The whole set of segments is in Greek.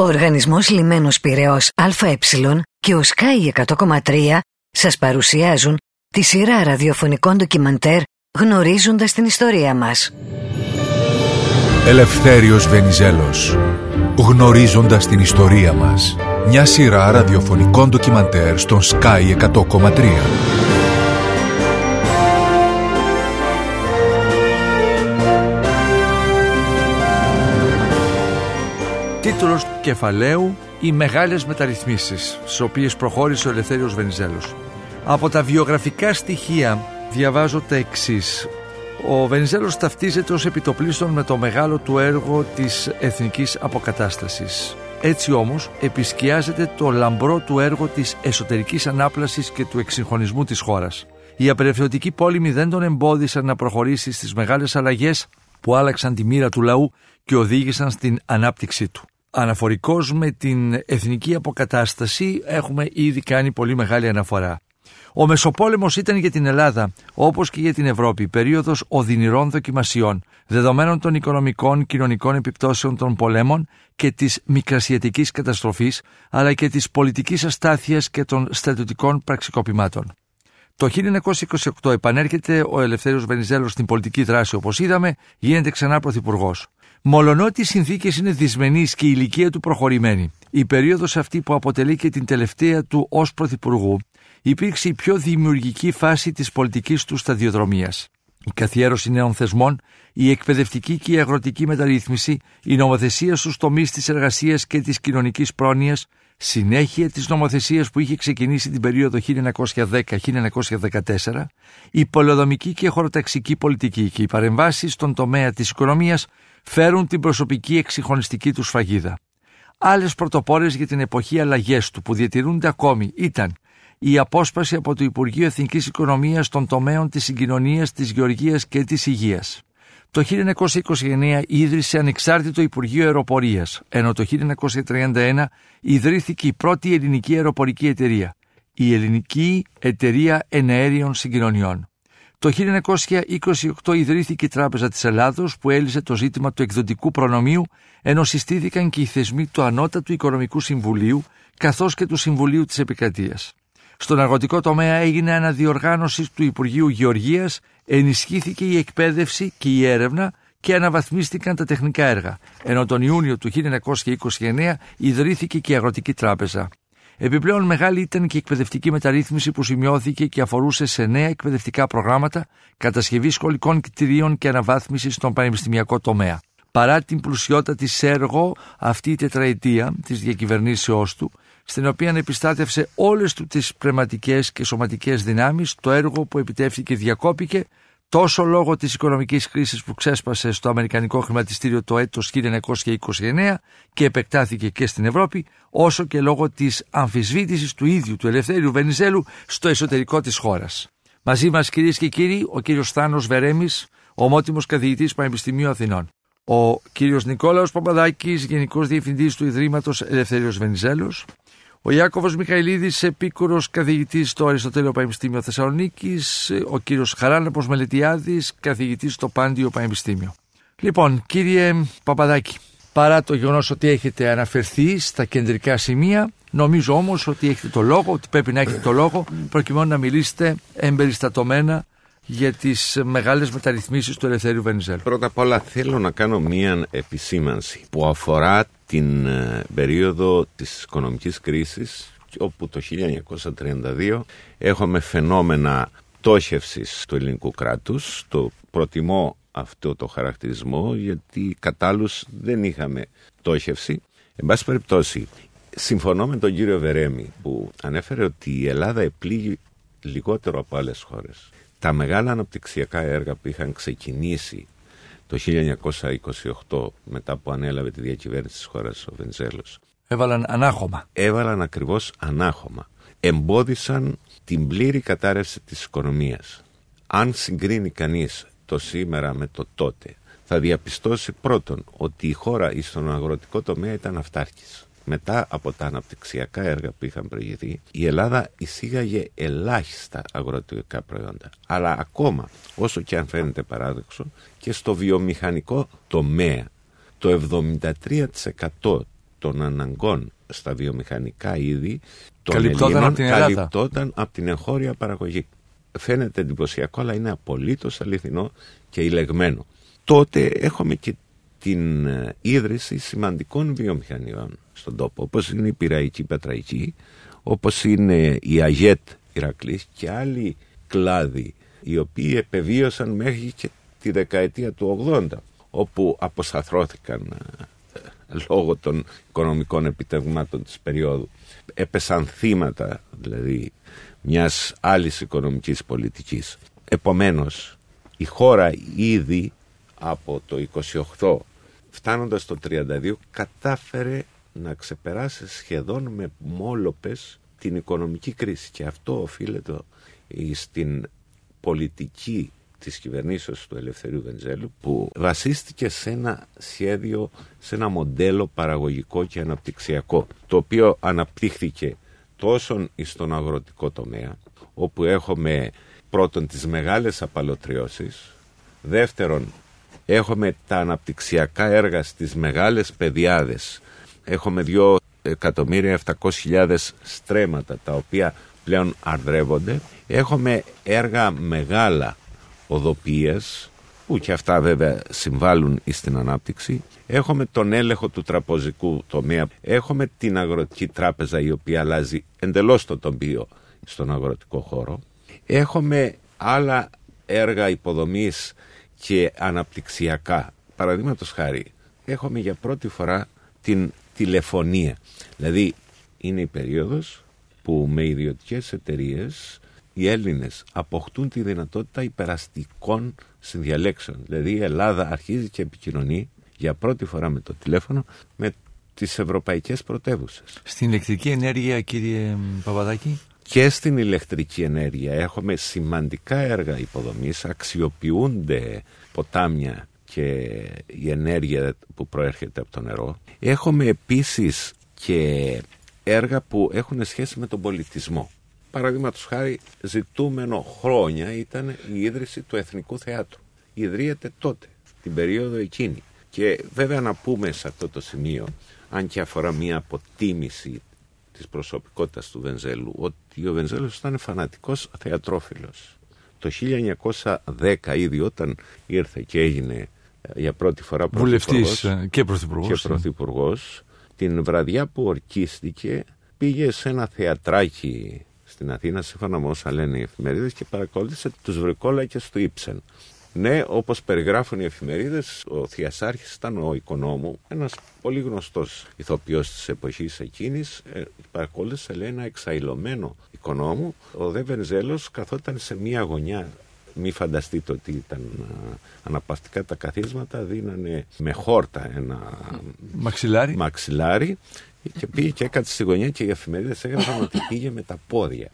Ο Οργανισμός Λιμένος Πυραιός ΑΕ και ο Sky 100,3 σας παρουσιάζουν τη σειρά ραδιοφωνικών ντοκιμαντέρ γνωρίζοντας την ιστορία μας. Ελευθέριος Βενιζέλος Γνωρίζοντας την ιστορία μας Μια σειρά ραδιοφωνικών ντοκιμαντέρ στον Sky 100,3 Τίτλος του κεφαλαίου «Οι μεγάλες μεταρρυθμίσεις» στις οποίες προχώρησε ο Ελευθέριος Βενιζέλος. Από τα βιογραφικά στοιχεία διαβάζω τα εξής. Ο Βενιζέλος ταυτίζεται ως επιτοπλίστων με το μεγάλο του έργο της εθνικής αποκατάστασης. Έτσι όμως επισκιάζεται το λαμπρό του έργο της εσωτερικής ανάπλασης και του εξυγχρονισμού της χώρας. Οι απελευθερωτικοί πόλεμοι δεν τον εμπόδισαν να προχωρήσει στις μεγάλες αλλαγές που άλλαξαν τη μοίρα του λαού και οδήγησαν στην ανάπτυξή του. Αναφορικός με την εθνική αποκατάσταση έχουμε ήδη κάνει πολύ μεγάλη αναφορά. Ο Μεσοπόλεμος ήταν για την Ελλάδα, όπως και για την Ευρώπη, περίοδος οδυνηρών δοκιμασιών, δεδομένων των οικονομικών κοινωνικών επιπτώσεων των πολέμων και της μικρασιατικής καταστροφής, αλλά και της πολιτικής αστάθειας και των στρατιωτικών πραξικοπημάτων. Το 1928 επανέρχεται ο Ελευθέριος Βενιζέλος στην πολιτική δράση, όπως είδαμε, γίνεται ξανά πρωθυπουργός. Μολονότι οι συνθήκες είναι δυσμενείς και η ηλικία του προχωρημένη, η περίοδος αυτή που αποτελεί και την τελευταία του ως πρωθυπουργού, υπήρξε η πιο δημιουργική φάση της πολιτικής του σταδιοδρομίας. Η καθιέρωση νέων θεσμών, η εκπαιδευτική και η αγροτική μεταρρύθμιση, η νομοθεσία στους τομείς της εργασίας και της κοινωνικής πρόνοιας, συνέχεια της νομοθεσίας που είχε ξεκινήσει την περίοδο 1910-1914, η πολεοδομική και χωροταξική πολιτική και οι παρεμβάσεις στον τομέα της οικονομίας φέρουν την προσωπική εξυγχρονιστική τους σφαγίδα. Άλλες πρωτοπόρες για την εποχή αλλαγές του που διατηρούνται ακόμη ήταν η απόσπαση από το Υπουργείο Εθνικής Οικονομίας των τομέων της συγκοινωνίας, της γεωργίας και της υγείας. Το 1929 ίδρυσε ανεξάρτητο Υπουργείο Αεροπορίας, ενώ το 1931 ιδρύθηκε η πρώτη ελληνική αεροπορική εταιρεία, η Ελληνική Εταιρεία Εναέριων Συγκοινωνιών. Το 1928 ιδρύθηκε η Τράπεζα της Ελλάδος που έλυσε το ζήτημα του εκδοτικού προνομίου ενώ συστήθηκαν και οι θεσμοί του Ανώτατου Οικονομικού Συμβουλίου καθώς και του Συμβουλίου της Επικρατείας. Στον αγροτικό τομέα έγινε αναδιοργάνωση του Υπουργείου Γεωργίας, ενισχύθηκε η εκπαίδευση και η έρευνα και αναβαθμίστηκαν τα τεχνικά έργα, ενώ τον Ιούνιο του 1929 ιδρύθηκε και η Αγροτική Τράπεζα. Επιπλέον μεγάλη ήταν και η εκπαιδευτική μεταρρύθμιση που σημειώθηκε και αφορούσε σε νέα εκπαιδευτικά προγράμματα, κατασκευή σχολικών κτηρίων και αναβάθμιση στον πανεπιστημιακό τομέα. Παρά την πλουσιότητα της έργο αυτή η τετραετία της διακυβερνήσεώς του, στην οποία επιστάτευσε όλες του τις πνευματικές και σωματικές δυνάμεις, το έργο που επιτεύχθηκε διακόπηκε τόσο λόγω της οικονομικής κρίσης που ξέσπασε στο Αμερικανικό χρηματιστήριο το έτος 1929 και επεκτάθηκε και στην Ευρώπη, όσο και λόγω της αμφισβήτησης του ίδιου του Ελευθέριου Βενιζέλου στο εσωτερικό της χώρας. Μαζί μας κυρίες και κύριοι, ο κύριος Θάνος Βερέμης, ομότιμος καθηγητής Πανεπιστημίου Αθηνών. Ο κύριος Νικόλαος Παπαδάκης, Γενικός Διευθυντής του Ιδρύματος Ελευθέριος Βενιζέλος. Ο Ιάκωβος Μιχαηλίδης, επίκουρος καθηγητής στο Αριστοτέλειο Πανεπιστήμιο Θεσσαλονίκης, ο κύριος Χαράλαπος Μελετιάδης, καθηγητής στο Πάντιο Πανεπιστήμιο. Λοιπόν, κύριε Παπαδάκη, παρά το γεγονός ότι έχετε αναφερθεί στα κεντρικά σημεία, νομίζω όμως ότι έχετε το λόγο, ότι πρέπει να έχετε το λόγο, προκειμένου να μιλήσετε εμπεριστατωμένα για τις μεγάλες μεταρρυθμίσεις του Ελευθερίου Βενιζέλου. Πρώτα απ' όλα θέλω να κάνω μία επισήμανση που αφορά την ε, περίοδο της οικονομικής κρίσης όπου το 1932 έχουμε φαινόμενα τόχευσης του ελληνικού κράτους. Το προτιμώ αυτό το χαρακτηρισμό γιατί κατά δεν είχαμε τόχευση. Εν πάση περιπτώσει, συμφωνώ με τον κύριο Βερέμι που ανέφερε ότι η Ελλάδα επλήγει λιγότερο από άλλες χώρες. Τα μεγάλα αναπτυξιακά έργα που είχαν ξεκινήσει το 1928 μετά που ανέλαβε τη διακυβέρνηση της χώρας ο Βενζέλος. Έβαλαν ανάχωμα. Έβαλαν ακριβώς ανάχωμα. Εμπόδισαν την πλήρη κατάρρευση της οικονομίας. Αν συγκρίνει κανείς το σήμερα με το τότε, θα διαπιστώσει πρώτον ότι η χώρα στον αγροτικό τομέα ήταν αυτάρκης μετά από τα αναπτυξιακά έργα που είχαν προηγηθεί, η Ελλάδα εισήγαγε ελάχιστα αγροτικά προϊόντα. Αλλά ακόμα, όσο και αν φαίνεται παράδοξο, και στο βιομηχανικό τομέα, το 73% των αναγκών στα βιομηχανικά είδη των Καλυπτόταν Ελλήνων από την Ελλάδα. καλυπτόταν από την εγχώρια παραγωγή. Φαίνεται εντυπωσιακό, αλλά είναι απολύτως αληθινό και ηλεγμένο. Τότε έχουμε και την ε, ίδρυση σημαντικών βιομηχανιών στον τόπο, όπως είναι η Πυραϊκή Πετραϊκή, όπως είναι η Αγέτ Ηρακλής και άλλοι κλάδοι, οι οποίοι επεβίωσαν μέχρι και τη δεκαετία του 80, όπου αποσταθρώθηκαν ε, λόγω των οικονομικών επιτευγμάτων της περίοδου. Έπεσαν θύματα, δηλαδή, μιας άλλης οικονομικής πολιτικής. Επομένως, η χώρα ήδη από το 28 φτάνοντας το 32 κατάφερε να ξεπεράσεις σχεδόν με μόλοπες την οικονομική κρίση. Και αυτό οφείλεται στην πολιτική της κυβερνήσεως του Ελευθερίου Βενζέλου που βασίστηκε σε ένα σχέδιο, σε ένα μοντέλο παραγωγικό και αναπτυξιακό το οποίο αναπτύχθηκε τόσο στον αγροτικό τομέα όπου έχουμε πρώτον τις μεγάλες απαλωτριώσεις δεύτερον έχουμε τα αναπτυξιακά έργα στις μεγάλες παιδιάδες έχουμε δύο εκατομμύρια 700.000 στρέμματα τα οποία πλέον αρδρεύονται έχουμε έργα μεγάλα οδοπίες που και αυτά βέβαια συμβάλλουν στην ανάπτυξη. Έχουμε τον έλεγχο του τραπεζικού τομέα. Έχουμε την αγροτική τράπεζα η οποία αλλάζει εντελώς το τοπίο στον αγροτικό χώρο. Έχουμε άλλα έργα υποδομής και αναπτυξιακά. Παραδείγματος χάρη, έχουμε για πρώτη φορά την τηλεφωνία. Δηλαδή, είναι η περίοδος που με ιδιωτικές εταιρείες οι Έλληνες αποκτούν τη δυνατότητα υπεραστικών συνδιαλέξεων. Δηλαδή η Ελλάδα αρχίζει και επικοινωνεί για πρώτη φορά με το τηλέφωνο με τις ευρωπαϊκές πρωτεύουσες. Στην ηλεκτρική ενέργεια κύριε Παπαδάκη; Και στην ηλεκτρική ενέργεια έχουμε σημαντικά έργα υποδομής, αξιοποιούνται ποτάμια και η ενέργεια που προέρχεται από το νερό. Έχουμε επίσης και έργα που έχουν σχέση με τον πολιτισμό. Παραδείγματος χάρη, ζητούμενο χρόνια ήταν η ίδρυση του Εθνικού Θεάτρου. Ιδρύεται τότε, την περίοδο εκείνη. Και βέβαια να πούμε σε αυτό το σημείο, αν και αφορά μια αποτίμηση της προσωπικότητας του Βενζέλου, ότι ο Βενζέλος ήταν φανατικός θεατρόφιλος. Το 1910 ήδη όταν ήρθε και έγινε ε, για πρώτη φορά βουλευτής ε, και πρωθυπουργός, και πρωθυπουργός την βραδιά που ορκίστηκε πήγε σε ένα θεατράκι στην Αθήνα, σύμφωνα με όσα λένε οι εφημερίδες, και παρακολούθησε τους βρικόλακε του Ήψεν. Ναι, όπως περιγράφουν οι εφημερίδες, ο Θιασάρχη ήταν ο οικονόμου, ένας πολύ γνωστός ηθοποιός της εποχής εκείνης. Ε, παρακολούθησε, λέει, ένα εξαϊλωμένο οικονόμου. Ο Δε Βενζέλος καθόταν σε μία γωνιά. Μη φανταστείτε ότι ήταν αναπαυτικά τα καθίσματα, δίνανε με χόρτα ένα μαξιλάρι, μαξιλάρι και πήγε και έκατσε στη γωνιά και οι εφημερίδες έγραφαν ότι πήγε με τα πόδια.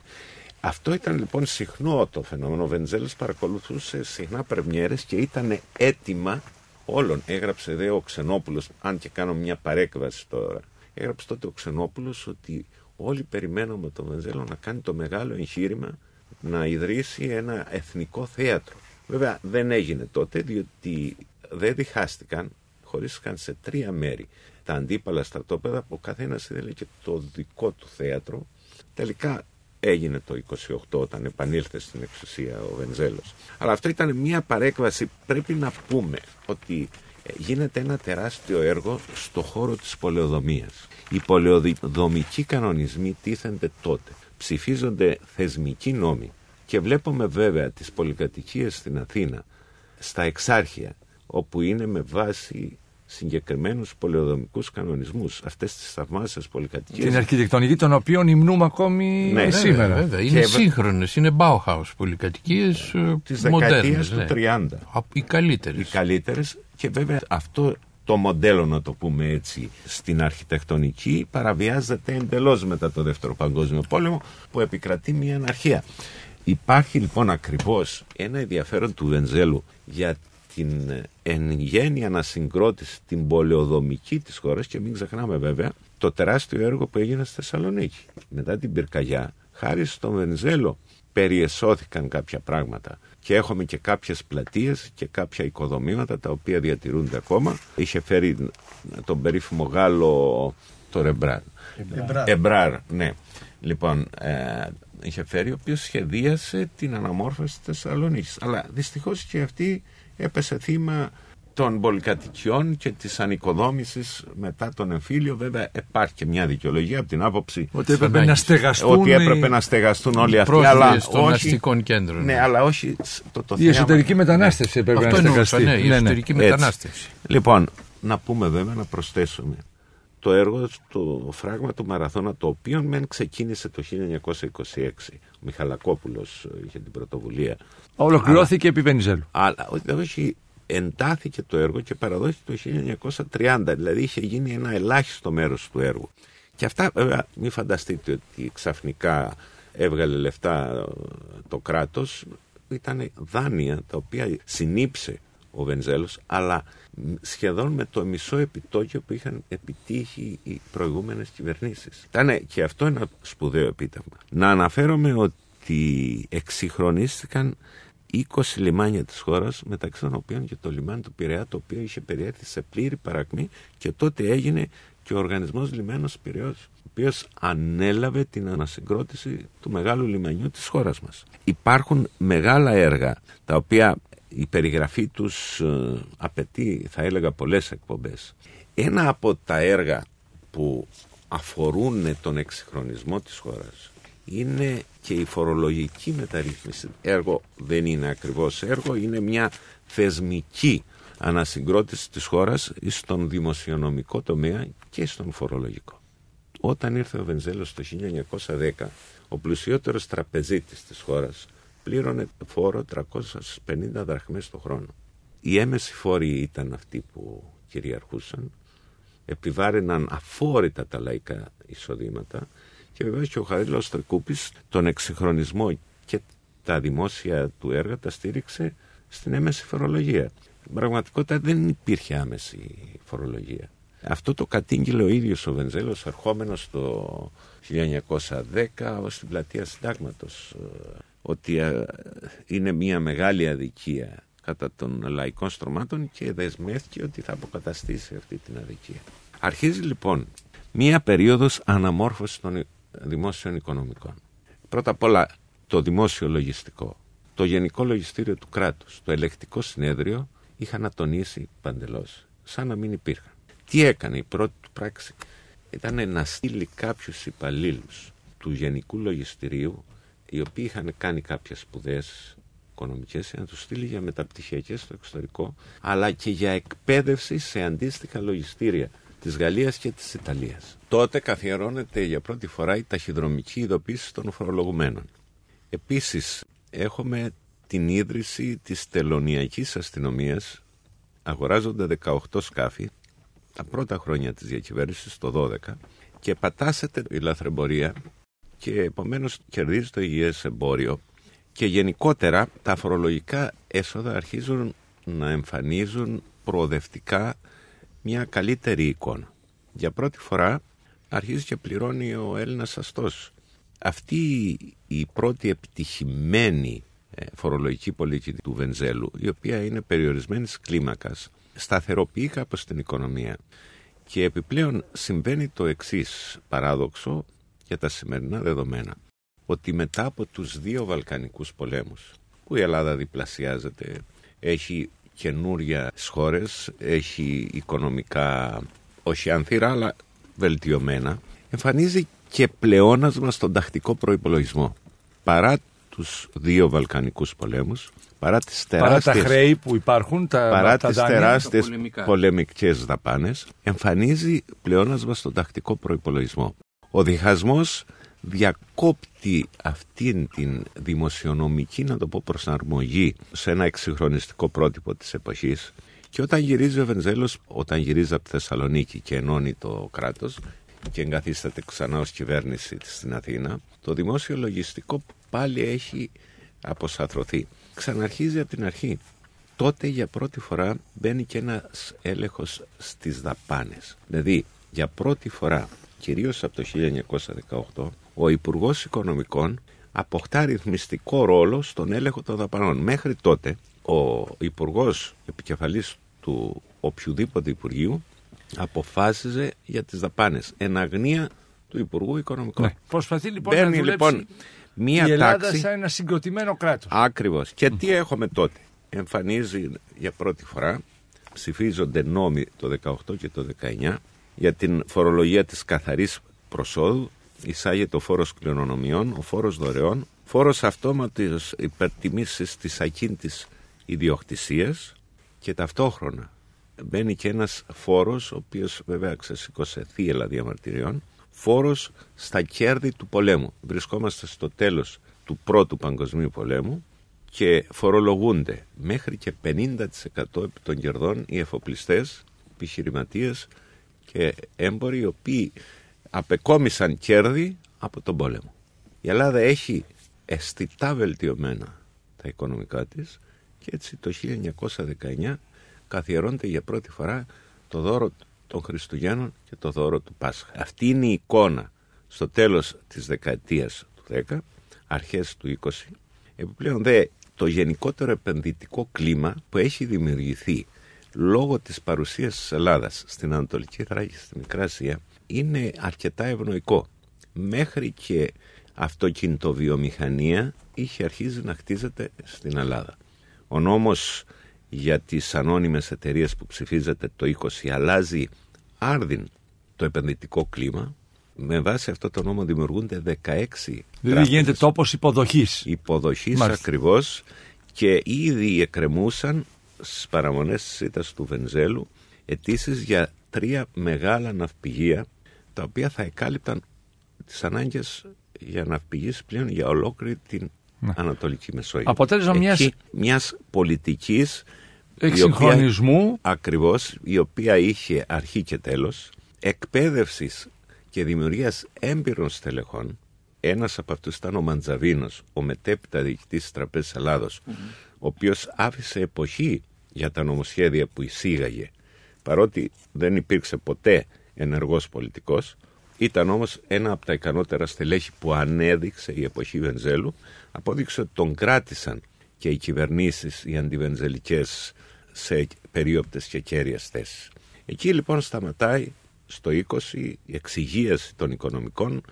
Αυτό ήταν λοιπόν συχνό το φαινόμενο. Ο Βενζέλο παρακολουθούσε συχνά πρεμιέρες και ήταν έτοιμα όλων. Έγραψε δε ο Ξενόπουλος, αν και κάνω μια παρέκβαση τώρα. Έγραψε τότε ο Ξενόπουλος ότι όλοι περιμέναμε τον Βενζέλο να κάνει το μεγάλο εγχείρημα να ιδρύσει ένα εθνικό θέατρο. Βέβαια δεν έγινε τότε διότι δεν διχάστηκαν, χωρίστηκαν σε τρία μέρη τα αντίπαλα στρατόπεδα, ο καθένας ήθελε και το δικό του θέατρο. Τελικά έγινε το 28 όταν επανήλθε στην εξουσία ο Βενζέλος. Αλλά αυτό ήταν μια παρέκβαση. Πρέπει να πούμε ότι ε, γίνεται ένα τεράστιο έργο στο χώρο της πολεοδομίας. Οι πολεοδομικοί κανονισμοί τίθενται τότε. Ψηφίζονται θεσμικοί νόμοι και βλέπουμε βέβαια τις πολυκατοικίες στην Αθήνα στα εξάρχεια όπου είναι με βάση συγκεκριμένους πολεοδομικούς κανονισμούς, αυτές τις θαυμάσιες πολυκατοικίες. Την αρχιτεκτονική των οποίων υμνούμε ακόμη ναι, σήμερα. Βέβαια, είναι και... σύγχρονες, είναι Bauhaus πολυκατοικίες ε, της δεκαετίας του ναι. 30. Οι καλύτερες. Οι καλύτερες και βέβαια αυτό το μοντέλο να το πούμε έτσι στην αρχιτεκτονική παραβιάζεται εντελώς μετά το δεύτερο παγκόσμιο πόλεμο που επικρατεί μια αναρχία. Υπάρχει λοιπόν ακριβώς ένα ενδιαφέρον του Βενζέλου για την εν γέννη ανασυγκρότηση την πολεοδομική της χώρας και μην ξεχνάμε βέβαια το τεράστιο έργο που έγινε στη Θεσσαλονίκη. Μετά την πυρκαγιά, χάρη στον Βενζέλο, περιεσώθηκαν κάποια πράγματα και έχουμε και κάποιες πλατείες και κάποια οικοδομήματα τα οποία διατηρούνται ακόμα. Είχε φέρει τον περίφημο Γάλλο τον Εμπράρ. Εμπράρ. Εμπράρ, ναι. Λοιπόν, ε, είχε φέρει, ο οποίος σχεδίασε την αναμόρφωση της Θεσσαλονίκης. Αλλά δυστυχώς και αυτή έπεσε θύμα των πολυκατοικιών και της ανοικοδόμησης μετά τον εμφύλιο. Βέβαια υπάρχει και μια δικαιολογία από την άποψη Ότι έπρεπε ανάγκες. να στεγαστούν. ότι οι- έπρεπε να στεγαστούν όλοι αυτοί. Πρόσφυγες Αλλά των όχι, αστικών κέντρων. ναι, αλλά όχι σ- το, το Η θέαμα. εσωτερική μετανάστευση έπρεπε Αυτό να εννοούσα, στεγαστεί. ναι, η εσωτερική Έτσι. μετανάστευση. Λοιπόν, να πούμε βέβαια, να προσθέσουμε το έργο, το φράγμα του Μαραθώνα, το οποίο μεν ξεκίνησε το 1926. Ο Μιχαλακόπουλος είχε την πρωτοβουλία. Ολοκληρώθηκε επί Βενιζέλου. Αλλά όχι, όχι, εντάθηκε το έργο και παραδόθηκε το 1930. Δηλαδή είχε γίνει ένα ελάχιστο μέρος του έργου. Και αυτά βέβαια μην φανταστείτε ότι ξαφνικά έβγαλε λεφτά ε, το κράτος. Ήταν δάνεια τα οποία συνήψε ο Βενζέλος αλλά μ, σχεδόν με το μισό επιτόκιο που είχαν επιτύχει οι προηγούμενες κυβερνήσεις. Ήταν και αυτό ένα σπουδαίο επίτευγμα. Να αναφέρομαι ότι εξυγχρονίστηκαν 20 λιμάνια της χώρας μεταξύ των οποίων και το λιμάνι του Πειραιά το οποίο είχε περιέρθει σε πλήρη παρακμή και τότε έγινε και ο οργανισμός λιμένος Πειραιός ο οποίος ανέλαβε την ανασυγκρότηση του μεγάλου λιμανιού της χώρας μας. Υπάρχουν μεγάλα έργα τα οποία η περιγραφή τους ε, απαιτεί θα έλεγα πολλές εκπομπές. Ένα από τα έργα που αφορούν τον εξυγχρονισμό της χώρας είναι και η φορολογική μεταρρύθμιση. Έργο δεν είναι ακριβώς έργο, είναι μια θεσμική ανασυγκρότηση της χώρας στον δημοσιονομικό τομέα και στον φορολογικό. Όταν ήρθε ο Βενζέλος το 1910, ο πλουσιότερος τραπεζίτης της χώρας πλήρωνε φόρο 350 δραχμές το χρόνο. Οι έμεση φόροι ήταν αυτοί που κυριαρχούσαν, επιβάρυναν αφόρητα τα λαϊκά εισοδήματα και βεβαίως και ο Χαρίλαος Τρικούπης τον εξυγχρονισμό και τα δημόσια του έργα τα στήριξε στην έμεση φορολογία. Στην πραγματικότητα δεν υπήρχε άμεση φορολογία. Αυτό το κατήγγειλε ο ίδιος ο Βενζέλος ερχόμενος το 1910 ως στην πλατεία συντάγματος ε, ότι ε, είναι μια μεγάλη αδικία κατά των λαϊκών στρωμάτων και δεσμεύτηκε ότι θα αποκαταστήσει αυτή την αδικία. Αρχίζει λοιπόν μία περίοδος αναμόρφωσης των δημόσιων οικονομικών. Πρώτα απ' όλα το δημόσιο λογιστικό, το γενικό λογιστήριο του κράτους, το ελεκτικό συνέδριο είχαν ατονίσει παντελώς, σαν να μην υπήρχαν. Τι έκανε η πρώτη του πράξη, ήταν να στείλει κάποιους υπαλλήλους του γενικού λογιστηρίου, οι οποίοι είχαν κάνει κάποιες σπουδές οικονομικές, για να τους στείλει για μεταπτυχιακές στο εξωτερικό, αλλά και για εκπαίδευση σε αντίστοιχα λογιστήρια της Γαλλίας και της Ιταλίας. Τότε καθιερώνεται για πρώτη φορά η ταχυδρομική ειδοποίηση των φορολογουμένων. Επίσης, έχουμε την ίδρυση της τελωνιακής αστυνομίας. Αγοράζονται 18 σκάφη τα πρώτα χρόνια της διακυβέρνησης, το 12, και πατάσσεται η λαθρεμπορία και επομένως κερδίζει το υγιές εμπόριο και γενικότερα τα φορολογικά έσοδα αρχίζουν να εμφανίζουν προοδευτικά μια καλύτερη εικόνα. Για πρώτη φορά αρχίζει και πληρώνει ο Έλληνας αστός. Αυτή η πρώτη επιτυχημένη ε, φορολογική πολιτική του Βενζέλου, η οποία είναι περιορισμένης κλίμακας, σταθεροποιεί κάπως την οικονομία. Και επιπλέον συμβαίνει το εξής παράδοξο για τα σημερινά δεδομένα. Ότι μετά από τους δύο Βαλκανικούς πολέμους, που η Ελλάδα διπλασιάζεται, έχει καινούρια χώρες, έχει οικονομικά όχι ανθυρά αλλά βελτιωμένα, εμφανίζει και πλεόνασμα στον τακτικό προϋπολογισμό. Παρά τους δύο Βαλκανικούς πολέμους, παρά τις Παρά τα τεράστιες χρέη που υπάρχουν, τα, παρά τα τις δάνεια. τεράστιες τα πολεμικά. πολεμικές δαπάνες, εμφανίζει πλεόνασμα στον τακτικό προϋπολογισμό. Ο διχασμός διακόπτει αυτήν την δημοσιονομική, να το πω, προσαρμογή σε ένα εξυγχρονιστικό πρότυπο της εποχής και όταν γυρίζει ο Βενζέλος, όταν γυρίζει από τη Θεσσαλονίκη και ενώνει το κράτος και εγκαθίσταται ξανά ως κυβέρνηση στην Αθήνα, το δημόσιο λογιστικό πάλι έχει αποσαθρωθεί. Ξαναρχίζει από την αρχή. Τότε για πρώτη φορά μπαίνει και ένας έλεγχος στις δαπάνες. Δηλαδή, για πρώτη φορά, κυρίως από το 1918, ο Υπουργός Οικονομικών αποκτά ρυθμιστικό ρόλο στον έλεγχο των δαπανών. Μέχρι τότε, ο Υπουργός Επικεφαλής του οποιοδήποτε Υπουργείου αποφάσιζε για τις δαπάνες. Εν αγνία του Υπουργού Οικονομικών. Ναι. Προσπαθεί λοιπόν Μπαίνει να δουλέψει λοιπόν μία η Ελλάδα τάξη. σαν ένα συγκροτημένο κράτος. Ακριβώς. Και τι έχουμε τότε; Εμφανίζει για πρώτη φορά, ψηφίζονται νόμοι το 18 και το 19 για την φορολογία της καθαρής προσόδου, εισάγεται ο φόρος κληρονομιών, ο φόρος δωρεών, φόρος αυτόματης υπερτιμήσης της ακίνητης ιδιοκτησίας και ταυτόχρονα μπαίνει και ένας φόρος, ο οποίος βέβαια ξεσήκωσε θύελα διαμαρτυριών, φόρος στα κέρδη του πολέμου. Βρισκόμαστε στο τέλος του πρώτου παγκοσμίου πολέμου και φορολογούνται μέχρι και 50% επί των κερδών οι εφοπλιστές, επιχειρηματίες και έμποροι οι οποίοι απεκόμισαν κέρδη από τον πόλεμο. Η Ελλάδα έχει αισθητά βελτιωμένα τα οικονομικά της και έτσι το 1919 καθιερώνεται για πρώτη φορά το δώρο των Χριστουγέννων και το δώρο του Πάσχα. Αυτή είναι η εικόνα στο τέλος της δεκαετίας του 10, αρχές του 20. Επιπλέον δε το γενικότερο επενδυτικό κλίμα που έχει δημιουργηθεί λόγω της παρουσίας της Ελλάδας στην Ανατολική Θράκη και στη Μικρά Ασία είναι αρκετά ευνοϊκό. Μέχρι και αυτοκινητοβιομηχανία είχε αρχίσει να χτίζεται στην Ελλάδα. Ο νόμος για τις ανώνυμες εταιρείες που ψηφίζεται το 20 αλλάζει άρδιν το επενδυτικό κλίμα. Με βάση αυτό το νόμο δημιουργούνται 16 Δηλαδή τράπεζες γίνεται τόπος υποδοχής. υποδοχής Μάλιστα. ακριβώς και ήδη εκκρεμούσαν στις παραμονές της ήττας του Βενζέλου αιτήσεις για τρία μεγάλα ναυπηγεία τα οποία θα εκάλυπταν τις ανάγκες για ναυπηγείς πλέον για ολόκληρη την Ανατολική Μεσόγειο. Αποτέλεσμα Εκεί μιας- μιας πολιτικής η Εξυγχρονισμού. οποία- ακριβώς η οποία είχε αρχή και τέλος εκπαίδευσης και δημιουργίας έμπειρων στελεχών ένας από αυτούς ήταν ο Μαντζαβίνος ο μετέπειτα διοικητής της Τραπέζης Ελλάδος ο οποίος άφησε εποχή για τα νομοσχέδια που εισήγαγε παρότι δεν υπήρξε ποτέ ενεργός πολιτικός ήταν όμως ένα από τα ικανότερα στελέχη που ανέδειξε η εποχή Βενζέλου απόδειξε ότι τον κράτησαν και οι κυβερνήσεις οι αντιβενζελικές σε περίοπτες και κέρυες θέσεις. Εκεί λοιπόν σταματάει στο 20 η εξυγίαση των οικονομικών,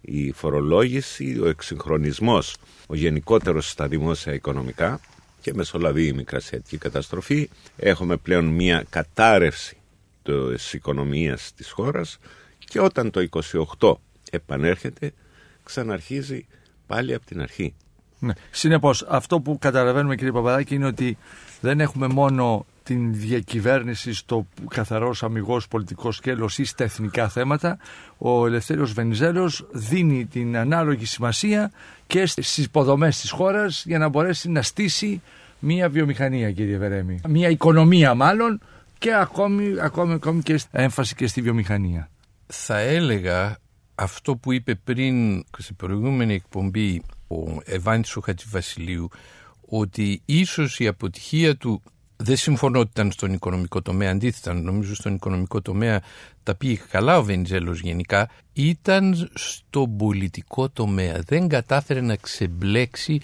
η φορολόγηση, ο εξυγχρονισμός, ο γενικότερος στα δημόσια οικονομικά και μεσολαβεί η μικρασιατική καταστροφή. Έχουμε πλέον μια κατάρρευση της οικονομίας της χώρας και όταν το 28 επανέρχεται ξαναρχίζει πάλι από την αρχή. Ναι. Συνεπώς, αυτό που καταλαβαίνουμε, κύριε Παπαδάκη, είναι ότι δεν έχουμε μόνο την διακυβέρνηση στο καθαρός αμυγός πολιτικός σκέλος ή στα εθνικά θέματα. Ο Ελευθέριος Βενιζέλος δίνει την ανάλογη σημασία και στις υποδομές της χώρας για να μπορέσει να στήσει μία βιομηχανία, κύριε Βερέμι. Μία οικονομία, μάλλον, και ακόμη, ακόμη, ακόμη και έμφαση και στη βιομηχανία. Θα έλεγα αυτό που είπε πριν στην προηγούμενη εκπομπή ο Ευάντης ο Χατζηβασιλείου ότι ίσως η αποτυχία του δεν συμφωνώ ότι ήταν στον οικονομικό τομέα, αντίθετα νομίζω στον οικονομικό τομέα τα πήγε καλά ο Βενιζέλος γενικά, ήταν στον πολιτικό τομέα. Δεν κατάφερε να ξεμπλέξει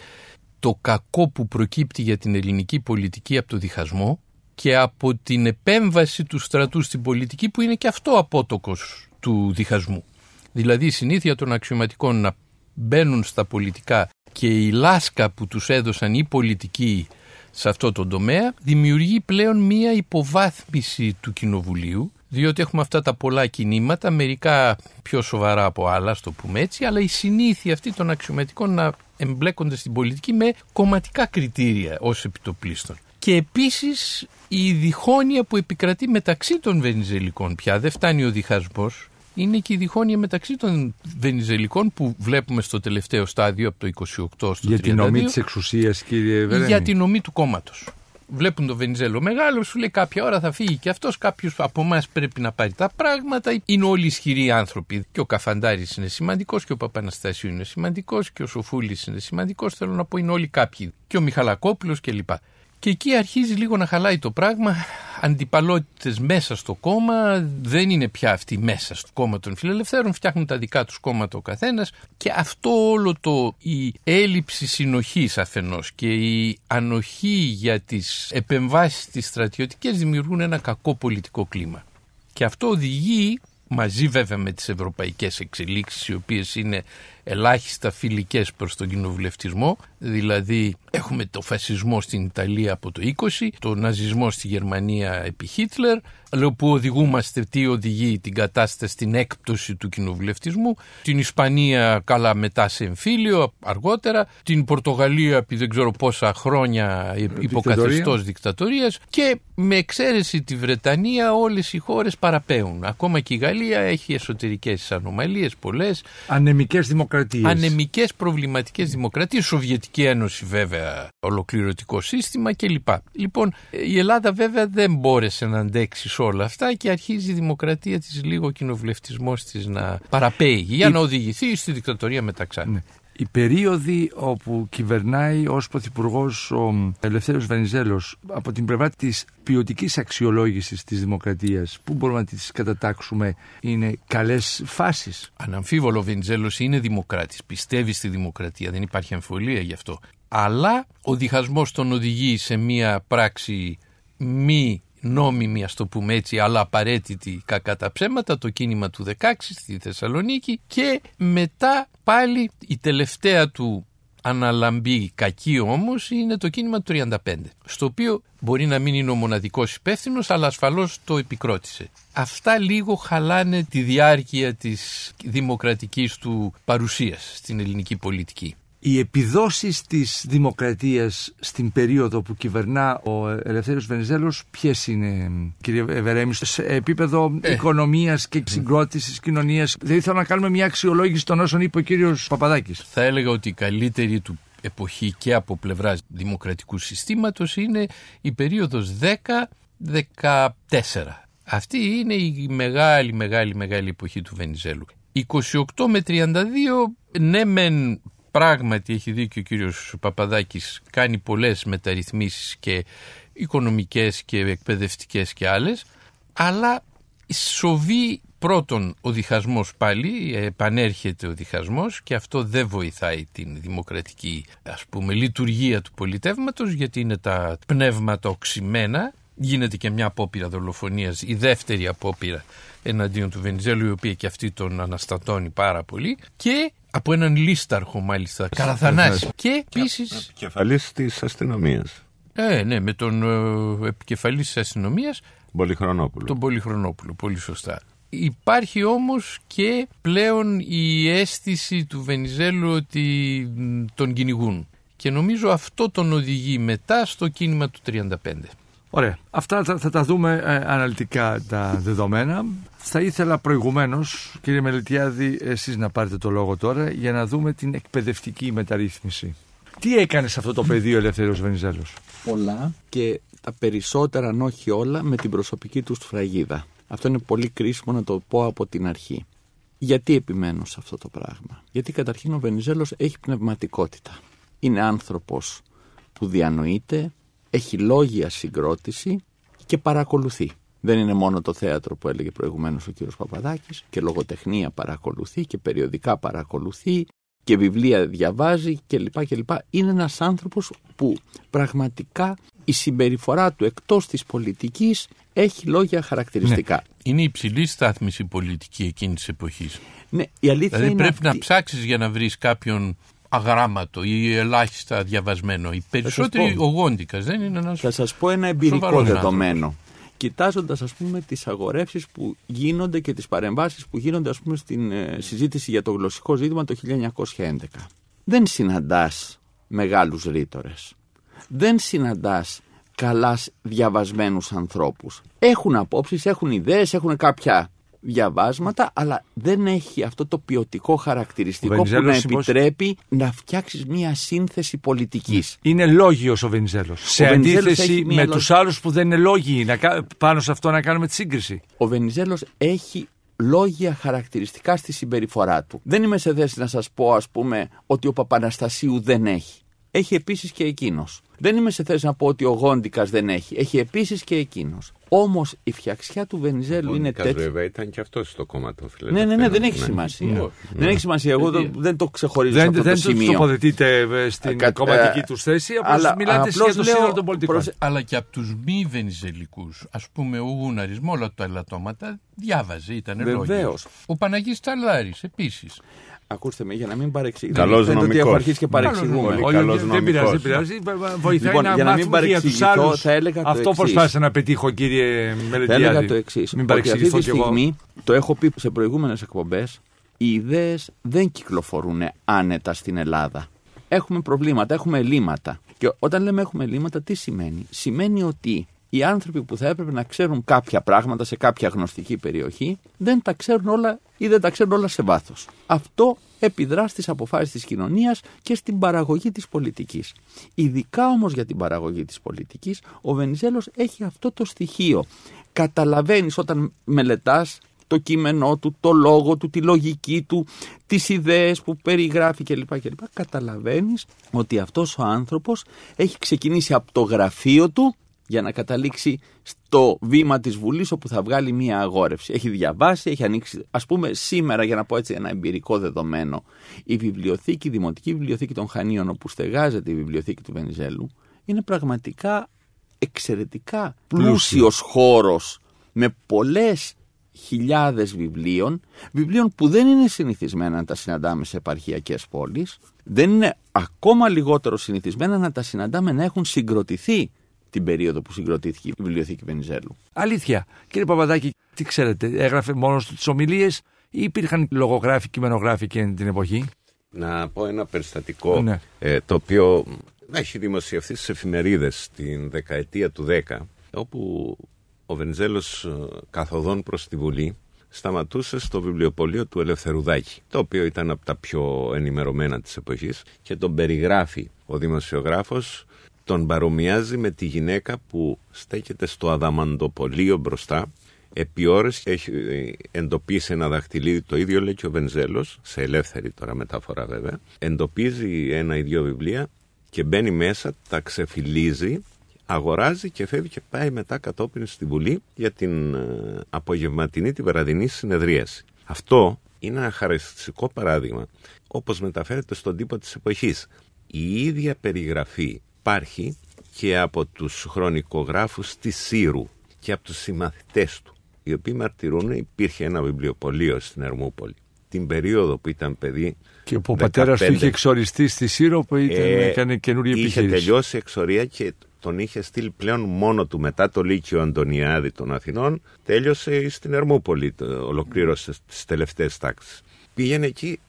το κακό που προκύπτει για την ελληνική πολιτική από το διχασμό και από την επέμβαση του στρατού στην πολιτική που είναι και αυτό απότοκος του διχασμού. Δηλαδή η συνήθεια των αξιωματικών να μπαίνουν στα πολιτικά και η λάσκα που τους έδωσαν οι πολιτικοί σε αυτό το τομέα δημιουργεί πλέον μία υποβάθμιση του Κοινοβουλίου διότι έχουμε αυτά τα πολλά κινήματα, μερικά πιο σοβαρά από άλλα, στο πούμε έτσι, αλλά η συνήθεια αυτή των αξιωματικών να εμπλέκονται στην πολιτική με κομματικά κριτήρια ως επιτοπλίστων. Και επίσης η διχόνοια που επικρατεί μεταξύ των Βενιζελικών πια, δεν φτάνει ο διχασμός, είναι και η διχόνοια μεταξύ των Βενιζελικών που βλέπουμε στο τελευταίο στάδιο από το 28 στο 32 Για την νομή της εξουσίας, κύριε Βερέμι. για την ομή του κόμματος. Βλέπουν τον Βενιζέλο μεγάλο, σου λέει κάποια ώρα θα φύγει και αυτός. Κάποιος από εμάς πρέπει να πάρει τα πράγματα. Είναι όλοι ισχυροί άνθρωποι. Και ο Καφαντάρης είναι σημαντικός και ο Παπαναστασίου είναι σημαντικός και ο Σοφούλης είναι σημαντικός. Θέλω να πω είναι όλοι κάποιοι. Και ο Μιχαλακόπουλος κλπ. Και εκεί αρχίζει λίγο να χαλάει το πράγμα. Αντιπαλότητες μέσα στο κόμμα. Δεν είναι πια αυτοί μέσα στο κόμμα των φιλελευθέρων. Φτιάχνουν τα δικά τους κόμματα ο καθένας. Και αυτό όλο το η έλλειψη συνοχής αφενός και η ανοχή για τις επεμβάσεις τις στρατιωτικές δημιουργούν ένα κακό πολιτικό κλίμα. Και αυτό οδηγεί μαζί βέβαια με τις ευρωπαϊκές εξελίξεις οι οποίες είναι ελάχιστα φιλικές προς τον κοινοβουλευτισμό δηλαδή έχουμε το φασισμό στην Ιταλία από το 20 το ναζισμό στη Γερμανία επί Χίτλερ λέω που οδηγούμαστε τι οδηγεί την κατάσταση στην έκπτωση του κοινοβουλευτισμού. Την Ισπανία καλά μετά σε εμφύλιο αργότερα. Την Πορτογαλία επί δεν ξέρω πόσα χρόνια υποκαθεστώς δικτατορίας. Και με εξαίρεση τη Βρετανία όλες οι χώρες παραπέουν. Ακόμα και η Γαλλία έχει εσωτερικές ανομαλίες πολλές. Ανεμικές δημοκρατίες Ανεμικές προβληματικές δημοκρατίες Σοβιετική Ένωση βέβαια ολοκληρωτικό σύστημα κλπ. Λοιπόν η Ελλάδα βέβαια δεν μπόρεσε να αντέξει όλα αυτά και αρχίζει η δημοκρατία της λίγο κοινοβουλευτισμός της να παραπέει για να οδηγηθεί στη δικτατορία μεταξά. Ναι. Οι περίοδοι όπου κυβερνάει ως Πρωθυπουργός ο Ελευθέριος Βενιζέλος από την πλευρά της ποιοτικής αξιολόγησης της δημοκρατίας, πού μπορούμε να τις κατατάξουμε, είναι καλές φάσεις; Αναμφίβολο ο Βενιζέλος είναι δημοκράτης, πιστεύει στη δημοκρατία, δεν υπάρχει αμφιβολία γι' αυτό. Αλλά ο διχασμός τον οδηγεί σε μια πράξη μη νόμιμη ας το πούμε έτσι αλλά απαραίτητη κακά τα ψέματα το κίνημα του 16 στη Θεσσαλονίκη και μετά πάλι η τελευταία του αναλαμπή κακή όμως είναι το κίνημα του 35 στο οποίο μπορεί να μην είναι ο μοναδικός υπεύθυνος, αλλά ασφαλώς το επικρότησε. Αυτά λίγο χαλάνε τη διάρκεια της δημοκρατικής του παρουσίας στην ελληνική πολιτική οι επιδόσεις της δημοκρατίας στην περίοδο που κυβερνά ο Ελευθέριος Βενιζέλος ποιες είναι κύριε Ευερέμι σε επίπεδο ε. οικονομίας και συγκρότησης κοινωνίας; Δηλαδή θέλω να κάνουμε μια αξιολόγηση των όσων είπε ο κύριος Παπαδάκης. Θα έλεγα ότι η καλύτερη του εποχή και από πλευράς δημοκρατικού συστήματος είναι η περίοδος 10-14 αυτή είναι η μεγάλη μεγάλη μεγάλη εποχή του Βενιζέλου. 28 με 32 ναι μεν πράγματι έχει δίκιο ο κύριος Παπαδάκης κάνει πολλές μεταρρυθμίσεις και οικονομικές και εκπαιδευτικές και άλλες αλλά σοβεί πρώτον ο διχασμός πάλι, επανέρχεται ο διχασμός και αυτό δεν βοηθάει την δημοκρατική ας πούμε λειτουργία του πολιτεύματος γιατί είναι τα πνεύματα οξυμένα. Γίνεται και μια απόπειρα δολοφονίας, η δεύτερη απόπειρα εναντίον του Βενιζέλου η οποία και αυτή τον αναστατώνει πάρα πολύ. Και από έναν λίσταρχο μάλιστα, Καραθανάση. και επίση. Επικεφαλής της αστυνομίας. Ε, ναι, με τον ε, επικεφαλής της αστυνομίας. Πολυχρονόπουλο. Τον Πολυχρονόπουλο, πολύ σωστά. Υπάρχει όμως και πλέον η αίσθηση του Βενιζέλου ότι τον κυνηγούν. Και νομίζω αυτό τον οδηγεί μετά στο κίνημα του 35. Ωραία. Αυτά θα, τα δούμε ε, αναλυτικά τα δεδομένα. Θα ήθελα προηγουμένως, κύριε Μελετιάδη, εσείς να πάρετε το λόγο τώρα για να δούμε την εκπαιδευτική μεταρρύθμιση. Τι έκανες σε αυτό το πεδίο ο Ελευθέριος Βενιζέλος; Πολλά και τα περισσότερα, αν όχι όλα, με την προσωπική τους σφραγίδα. Αυτό είναι πολύ κρίσιμο να το πω από την αρχή. Γιατί επιμένω σε αυτό το πράγμα; Γιατί καταρχήν ο Βενιζέλος έχει πνευματικότητα. Είναι άνθρωπος που διανοείται, έχει λόγια συγκρότηση και παρακολουθεί. Δεν είναι μόνο το θέατρο που έλεγε προηγουμένως ο κύριος Παπαδάκης και λογοτεχνία παρακολουθεί και περιοδικά παρακολουθεί και βιβλία διαβάζει κλπ. κλπ. Είναι ένας άνθρωπος που πραγματικά η συμπεριφορά του εκτός της πολιτικής έχει λόγια χαρακτηριστικά. Ναι. Είναι υψηλή στάθμιση πολιτική εκείνης της εποχής. Ναι, η αλήθεια δηλαδή είναι πρέπει να ψάξεις για να βρεις κάποιον αγράμματο ή ελάχιστα διαβασμένο. Οι περισσότεροι ο Γόντικας δεν είναι ένας Θα σας πω ένα εμπειρικό δεδομένο. Κοιτάζοντας ας πούμε τις αγορεύσεις που γίνονται και τις παρεμβάσεις που γίνονται ας πούμε στην ε, συζήτηση για το γλωσσικό ζήτημα το 1911. Δεν συναντάς μεγάλους ρήτορες. Δεν συναντάς καλάς διαβασμένους ανθρώπους. Έχουν απόψεις, έχουν ιδέες, έχουν κάποια διαβάσματα, αλλά δεν έχει αυτό το ποιοτικό χαρακτηριστικό που να επιτρέπει να φτιάξεις μια σύνθεση πολιτικής. Είναι λόγιος ο Βενιζέλος. Σε αντίθεση με τους άλλους που δεν είναι λόγοι. Να, πάνω σε αυτό να κάνουμε τη σύγκριση. Ο Βενιζέλος έχει λόγια χαρακτηριστικά στη συμπεριφορά του. Δεν είμαι σε θέση να σας πω, ας πούμε, ότι ο Παπαναστασίου δεν έχει. Έχει επίσης και εκείνος. Δεν είμαι σε θέση να πω ότι ο Γόντικας δεν έχει. Έχει επίσης και εκείνος. Όμως η φτιαξιά του Βενιζέλου είναι Κώδικας, τέτοια. βέβαια ήταν και αυτός στο κόμμα των Ναι, ναι, ναι, δεν φιλελευθέρων. έχει σημασία. Ναι. Δεν έχει σημασία. Εγώ δεν, δεν το ξεχωρίζω σε Δεν, αυτό δεν το τους σημείο. τοποθετείτε ε, στην Κα- κομματική ε, τους θέση, αλλά απλώς μιλάτε απλώς για το λέω σύνολο των πολιτικών. προς- Αλλά και από τους μη βενιζελικούς, ας πούμε ο Γούναρης με όλα τα ελαττώματα, διάβαζε, ήταν Βεβαίως. λόγιος. Ο Παναγής Ταλάρης επίσης. Ακούστε με, για να μην παρεξηγήσω. Καλός Φαίνεται ότι έχω νομικός. αρχίσει και παρεξηγούμε. Πολύ Όχι, καλός δεν πειράζει, νομικός. δεν πειράζει. Βοηθάει Λοιπόν, να για να μην μάθουμε και για τους παρεξηγηθώ, άλλους. θα έλεγα το Αυτό εξής. προσπάθησα να πετύχω, κύριε Θα Μελετιάδη. έλεγα το εξής. Μην Ότι αυτή παρεξηγηθώ τη κι εγώ. στιγμή, το έχω πει σε προηγούμενες εκπομπές, οι ιδέες δεν κυκλοφορούν άνετα στην Ελλάδα. Έχουμε προβλήματα, έχουμε ελλείμματα. Και όταν λέμε έχουμε ελλείμματα, τι σημαίνει; Σημαίνει ότι οι άνθρωποι που θα έπρεπε να ξέρουν κάποια πράγματα σε κάποια γνωστική περιοχή δεν τα ξέρουν όλα ή δεν τα ξέρουν όλα σε βάθος. Αυτό επιδρά στις αποφάσεις της κοινωνίας και στην παραγωγή της πολιτικής. Ειδικά όμως για την παραγωγή της πολιτικής, ο Βενιζέλος έχει αυτό το στοιχείο. Καταλαβαίνεις όταν μελετάς το κείμενό του, το λόγο του, τη λογική του, τις ιδέες που περιγράφει κλπ. κλπ. Καταλαβαίνεις ότι αυτός ο άνθρωπος έχει ξεκινήσει από το γραφείο του για να καταλήξει στο βήμα της Βουλής όπου θα βγάλει μία αγόρευση. Έχει διαβάσει, έχει ανοίξει, ας πούμε σήμερα για να πω έτσι ένα εμπειρικό δεδομένο, η βιβλιοθήκη, η Δημοτική Βιβλιοθήκη των Χανίων όπου στεγάζεται η βιβλιοθήκη του Βενιζέλου είναι πραγματικά εξαιρετικά πλούσιος χώρος με πολλές χιλιάδες βιβλίων, βιβλίων που δεν είναι συνηθισμένα να τα συναντάμε σε επαρχιακές πόλεις, δεν είναι ακόμα λιγότερο συνηθισμένα να τα συναντάμε να έχουν συγκροτηθεί την περίοδο που συγκροτήθηκε η Βιβλιοθήκη Βενιζέλου. Αλήθεια. Κύριε Παπαδάκη, τι ξέρετε, έγραφε μόνος του τις ομιλίες ή υπήρχαν λογογράφοι, κειμενογράφοι εκείνη την εποχή; Να πω ένα περιστατικό Ναι. ε, το οποίο έχει δημοσιευθεί στις εφημερίδες την δεκαετία του 10 όπου ο Βενιζέλος ε, καθοδόν προς τη Βουλή σταματούσε στο βιβλιοπωλείο του Ελευθερουδάκη το οποίο ήταν από τα πιο ενημερωμένα της εποχής και τον περιγράφει ο δημοσιογράφος τον παρομοιάζει με τη γυναίκα που στέκεται στο αδαμαντοπολείο μπροστά επί ώρες έχει ε, εντοπίσει ένα δαχτυλίδι, το ίδιο λέει και ο Βενζέλος, σε ελεύθερη τώρα μεταφορά βέβαια, εντοπίζει ένα ή δύο βιβλία και μπαίνει μέσα, τα ξεφυλίζει, αγοράζει και φεύγει και πάει μετά κατόπιν στη Βουλή για την ε, απογευματινή, τη βραδινή συνεδρίαση. Αυτό είναι ένα χαρακτηριστικό παράδειγμα, όπως μεταφέρεται στον τύπο της εποχής. Η ίδια περιγραφή υπάρχει και από τους χρονικογράφους της Σύρου και από τους συμμαθητές του, οι οποίοι μαρτυρούν υπήρχε ένα βιβλιοπωλείο στην Ερμούπολη. Την περίοδο που ήταν παιδί. Και που ο πατέρας του 15, είχε εξοριστεί στη Σύρο που ήταν, ε, έκανε καινούργια Είχε επιχείρηση. τελειώσει η εξορία και τον είχε στείλει πλέον μόνο του μετά το Λύκειο Αντωνιάδη των Αθηνών. Τέλειωσε στην Ερμούπολη, το- ολοκλήρωσε τις τελευταίες τάξεις. Πήγαινε εκεί,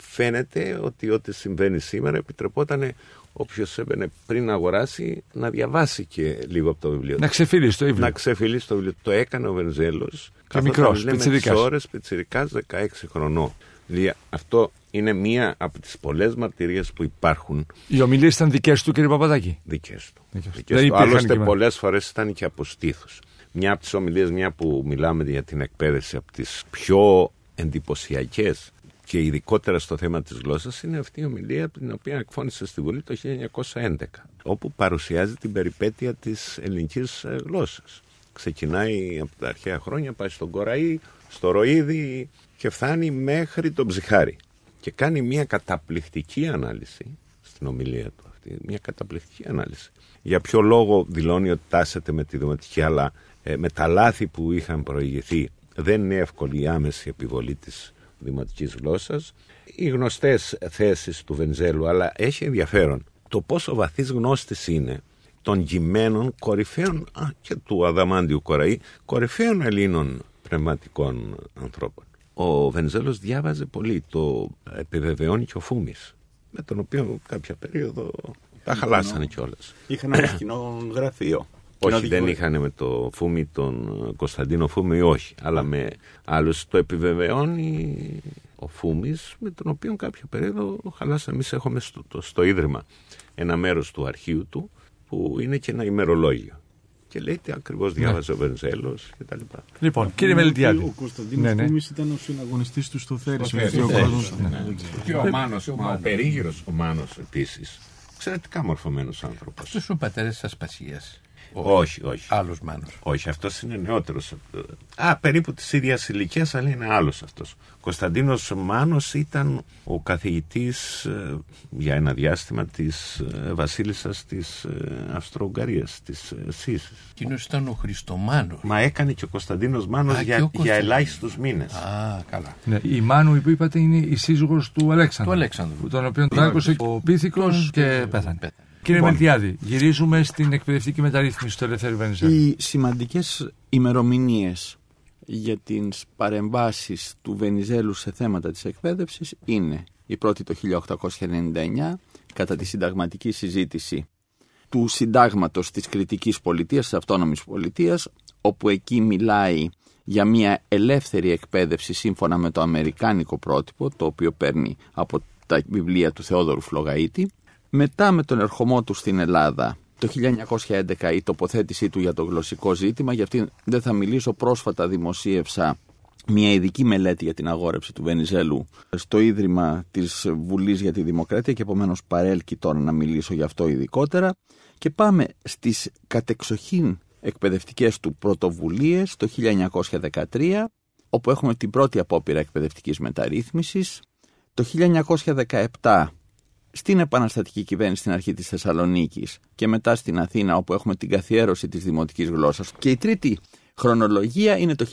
φαίνεται ότι ό,τι συμβαίνει σήμερα επιτρεπόταν όποιος έμπαινε πριν αγοράσει να διαβάσει και λίγο από το βιβλίο. Να ξεφύγει το βιβλίο. να ξεφυλίσει το βιβλίο. Το έκανε ο Βενζέλος. μικρός, πιτσιρικάς. ώρες πιτσυρικά 16 χρονών. Δηλαδή αυτό είναι μία από τις πολλές μαρτυρίες που υπάρχουν Οι ομιλίες ήταν δικές του, κύριε Παπαδάκη; δικές του. Δικές του. Δικές Δεν του. υπήρχαν Άλλωστε, κείμενα. πολλές φορές ήταν και από στήθους. Μια από τις ομιλίες, μια που μιλάμε για την εκπαίδευση, από τις πιο εντυπωσιακές και ειδικότερα στο θέμα της γλώσσας είναι αυτή η ομιλία την οποία εκφώνησε στη Βουλή το 1911 όπου παρουσιάζει την περιπέτεια της ελληνικής ε, γλώσσας. Ξεκινάει από τα αρχαία χρόνια, πάει στον Κοραή, στο Ροίδι και φτάνει μέχρι τον Ψυχάρη και κάνει μια καταπληκτική ανάλυση στην ομιλία του αυτή, μια καταπληκτική ανάλυση. Για ποιο λόγο δηλώνει ότι τάσεται με τη δημοτική, αλλά ε, με τα λάθη που είχαν προηγηθεί δεν είναι εύκολη η άμεση επιβολή της δημοτικής γλώσσας. Οι γνωστές θέσεις του Βενζέλου, αλλά έχει ενδιαφέρον το πόσο βαθύς γνώστης είναι των κειμένων κορυφαίων α, και του Αδαμάντιου Κοραή, κορυφαίων Ελλήνων πνευματικών ανθρώπων. Ο Βενζέλος διάβαζε πολύ, το επιβεβαιώνει και ο Φούμης, με τον οποίο κάποια περίοδο τα χαλάσανε κιόλας. Είχαν ένα κοινό γραφείο. Όχι, Κοινό δεν δικο- είχαν με το Φούμη τον Κωνσταντίνο Φούμη, όχι. Αλλά με άλλους το επιβεβαιώνει ο Φούμης, με τον οποίο κάποια περίοδο χαλάσαμε. Εμείς έχουμε στο, το- στο Ίδρυμα ένα μέρος του αρχείου του, που είναι και ένα ημερολόγιο. Και λέει τι ακριβώς διάβαζε ο Βενζέλος και τα λοιπά. Λοιπόν, κύριε Ότι Μελτιάδη. Ο Κωνσταντίνος Ναι, ναι. Φούμης ήταν ο συναγωνιστής του στο Θέρι. Θέρι, Ο ναι. κόσμος. Και ο Μάνος, ο περίγυρος ο Μάνος επίσης, εξαιρετικά μορφωμένος άνθρωπος. Αυτός ο πατέρας της Ασπασίας. Όχι, όχι. Άλλος Μάνο. Όχι, αυτός είναι νεότερος. Α, περίπου της ίδιας ηλικίας, αλλά είναι άλλος αυτός. Κωνσταντίνος Μάνο ήταν ο καθηγητής ε, για ένα διάστημα της ε, βασίλισσας της ε, Αυστρο-Ουγγαρίας, της Σύση. Εκείνος ήταν ο Χριστομάνος. Μα έκανε και ο Κωνσταντίνος Μάνο Α, και για, ο για Κωνσταντίνος. ελάχιστους μήνες. Α, καλά. Ναι, η Μάνου που είπατε είναι η σύζυγος του Αλέξανδρου. Του Αλέξανδρου. Τον οποίο τον άκουσε ο Πίθηκος και πέθανε. Πέθανε. Κύριε Λοιπόν. Μελτιάδη, γυρίζουμε στην εκπαιδευτική μεταρρύθμιση του Ελευθέρου Βενιζέλου. Οι σημαντικές ημερομηνίες για τις παρεμβάσεις του Βενιζέλου σε θέματα της εκπαίδευσης είναι η πρώτη το 1899 κατά τη συνταγματική συζήτηση του συντάγματος της κριτικής πολιτείας, της αυτόνομης πολιτείας, όπου εκεί μιλάει για μια ελεύθερη εκπαίδευση σύμφωνα με το αμερικάνικο πρότυπο, το οποίο παίρνει από τα βιβλία του Θεόδωρου Φλογαΐτη. Μετά με τον ερχομό του στην Ελλάδα. Το 1911 η τοποθέτησή του για το γλωσσικό ζήτημα, για αυτήν δεν θα μιλήσω, πρόσφατα δημοσίευσα μια ειδική μελέτη για την αγόρευση του Βενιζέλου στο Ίδρυμα της Βουλής για τη Δημοκρατία και επομένως παρέλκει τώρα να μιλήσω για αυτό ειδικότερα. Και πάμε στις κατεξοχήν εκπαιδευτικές του πρωτοβουλίες το 1913 όπου έχουμε την πρώτη απόπειρα εκπαιδευτικής μεταρρύθμισης. Το 1917 στην επαναστατική κυβέρνηση στην αρχή της Θεσσαλονίκης και μετά στην Αθήνα όπου έχουμε την καθιέρωση της δημοτικής γλώσσας. Και η τρίτη χρονολογία είναι το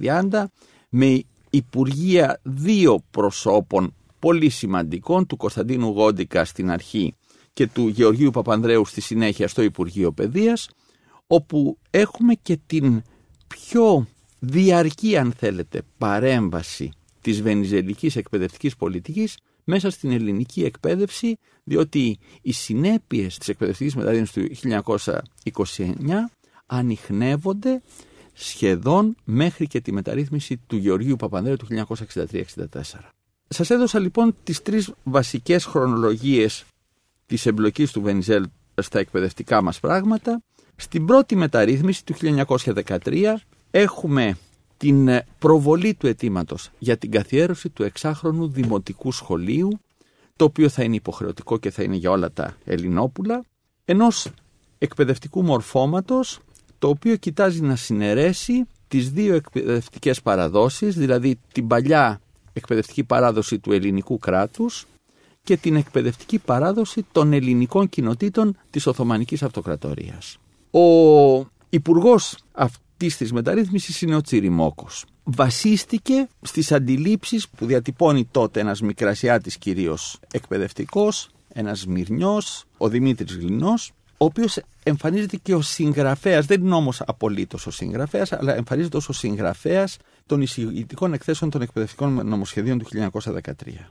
1929-1930 με υπουργεία δύο προσώπων πολύ σημαντικών του Κωνσταντίνου Γόντικα στην αρχή και του Γεωργίου Παπανδρέου στη συνέχεια στο Υπουργείο Παιδείας όπου έχουμε και την πιο διαρκή αν θέλετε παρέμβαση της βενιζελικής εκπαιδευτικής πολιτικής μέσα στην ελληνική εκπαίδευση διότι οι συνέπειες της εκπαιδευτικής μεταρρύθμισης του 1929 ανοιχνεύονται σχεδόν μέχρι και τη μεταρρύθμιση του Γεωργίου Παπανδρέου του 1963-64. Σας έδωσα λοιπόν τις τρεις βασικές χρονολογίες της εμπλοκής του Βενιζέλ στα εκπαιδευτικά μας πράγματα. Στην πρώτη μεταρρύθμιση του 1913 έχουμε την προβολή του αιτήματος για την καθιέρωση του εξάχρονου δημοτικού σχολείου, το οποίο θα είναι υποχρεωτικό και θα είναι για όλα τα Ελληνόπουλα, ενός εκπαιδευτικού μορφώματος, το οποίο κοιτάζει να συνερέσει τις δύο εκπαιδευτικές παραδόσεις, δηλαδή την παλιά εκπαιδευτική παράδοση του ελληνικού κράτους και την εκπαιδευτική παράδοση των ελληνικών κοινοτήτων της Οθωμανικής Αυτοκρατορίας. Ο υπουργός αυτής της μεταρρύθμισης είναι ο Τσιριμόκος. Βασίστηκε στις αντιλήψεις που διατυπώνει τότε ένας μικρασιάτης κυρίως εκπαιδευτικός, ένας Μυρνιός, ο Δημήτρης Γλινός, ο οποίος εμφανίζεται και ο συγγραφέας, δεν είναι όμως απολύτως ο συγγραφέας, αλλά εμφανίζεται ως ο συγγραφέας των εισηγητικών εκθέσεων των εκπαιδευτικών νομοσχεδίων του 1913.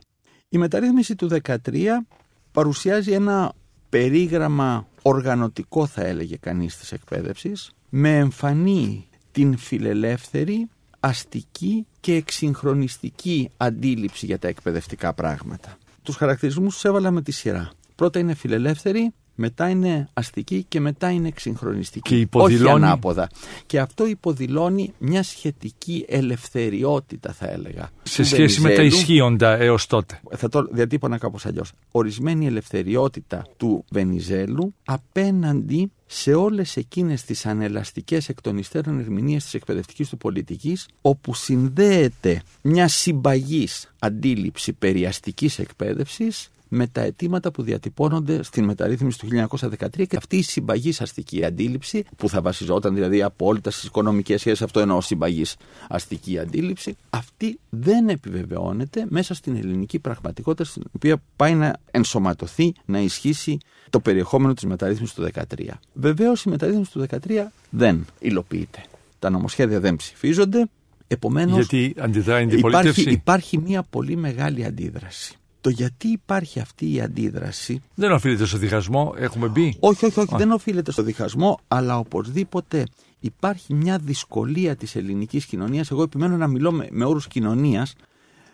Η μεταρρύθμιση του 2013 παρουσιάζει ένα περίγραμμα οργανωτικό θα έλεγε κανείς της εκπαίδευσης με εμφανή την φιλελεύθερη, αστική και εξυγχρονιστική αντίληψη για τα εκπαιδευτικά πράγματα. Τους χαρακτηρισμούς τους έβαλα με τη σειρά. Πρώτα είναι φιλελεύθερη, μετά είναι αστική και μετά είναι εξυγχρονιστική. Και υποδηλώνει- Όχι ανάποδα. Και αυτό υποδηλώνει μια σχετική ελευθεριότητα θα έλεγα. Σε του σχέση με τα Βενιζέλου ισχύοντα έως τότε. θα το διατύπωνα κάπως αλλιώς. Ορισμένη ελευθεριότητα του Βενιζέλου απέναντι σε όλες εκείνες τις ανελαστικές εκ των υστέρων ερμηνείες της εκπαιδευτικής του πολιτικής όπου συνδέεται μια συμπαγής αντίληψη περιαστικής εκπαίδευσης με τα αιτήματα που διατυπώνονται στην μεταρρύθμιση του 1913 και αυτή η συμπαγή αστική αντίληψη, που θα βασιζόταν δηλαδή απόλυτα στις οικονομικές σχέσεις, αυτό εννοώ συμπαγής αστική αντίληψη, αυτή δεν επιβεβαιώνεται μέσα στην ελληνική πραγματικότητα, στην οποία πάει να ενσωματωθεί, να ισχύσει το περιεχόμενο της μεταρρύθμισης του 2013. Βεβαίως η μεταρρύθμιση του 2013 δεν υλοποιείται. Τα νομοσχέδια δεν ψηφίζονται. Επομένως, Γιατί αντιδράει η αντιπολίτευση; υπάρχει, υπάρχει μια πολύ μεγάλη αντίδραση. Το γιατί υπάρχει αυτή η αντίδραση Δεν οφείλεται στο διχασμό, έχουμε μπει; όχι, όχι, όχι, Α. δεν οφείλεται στο διχασμό, αλλά οπωσδήποτε υπάρχει μια δυσκολία της ελληνικής κοινωνίας. Εγώ επιμένω να μιλώ με, με όρους κοινωνίας.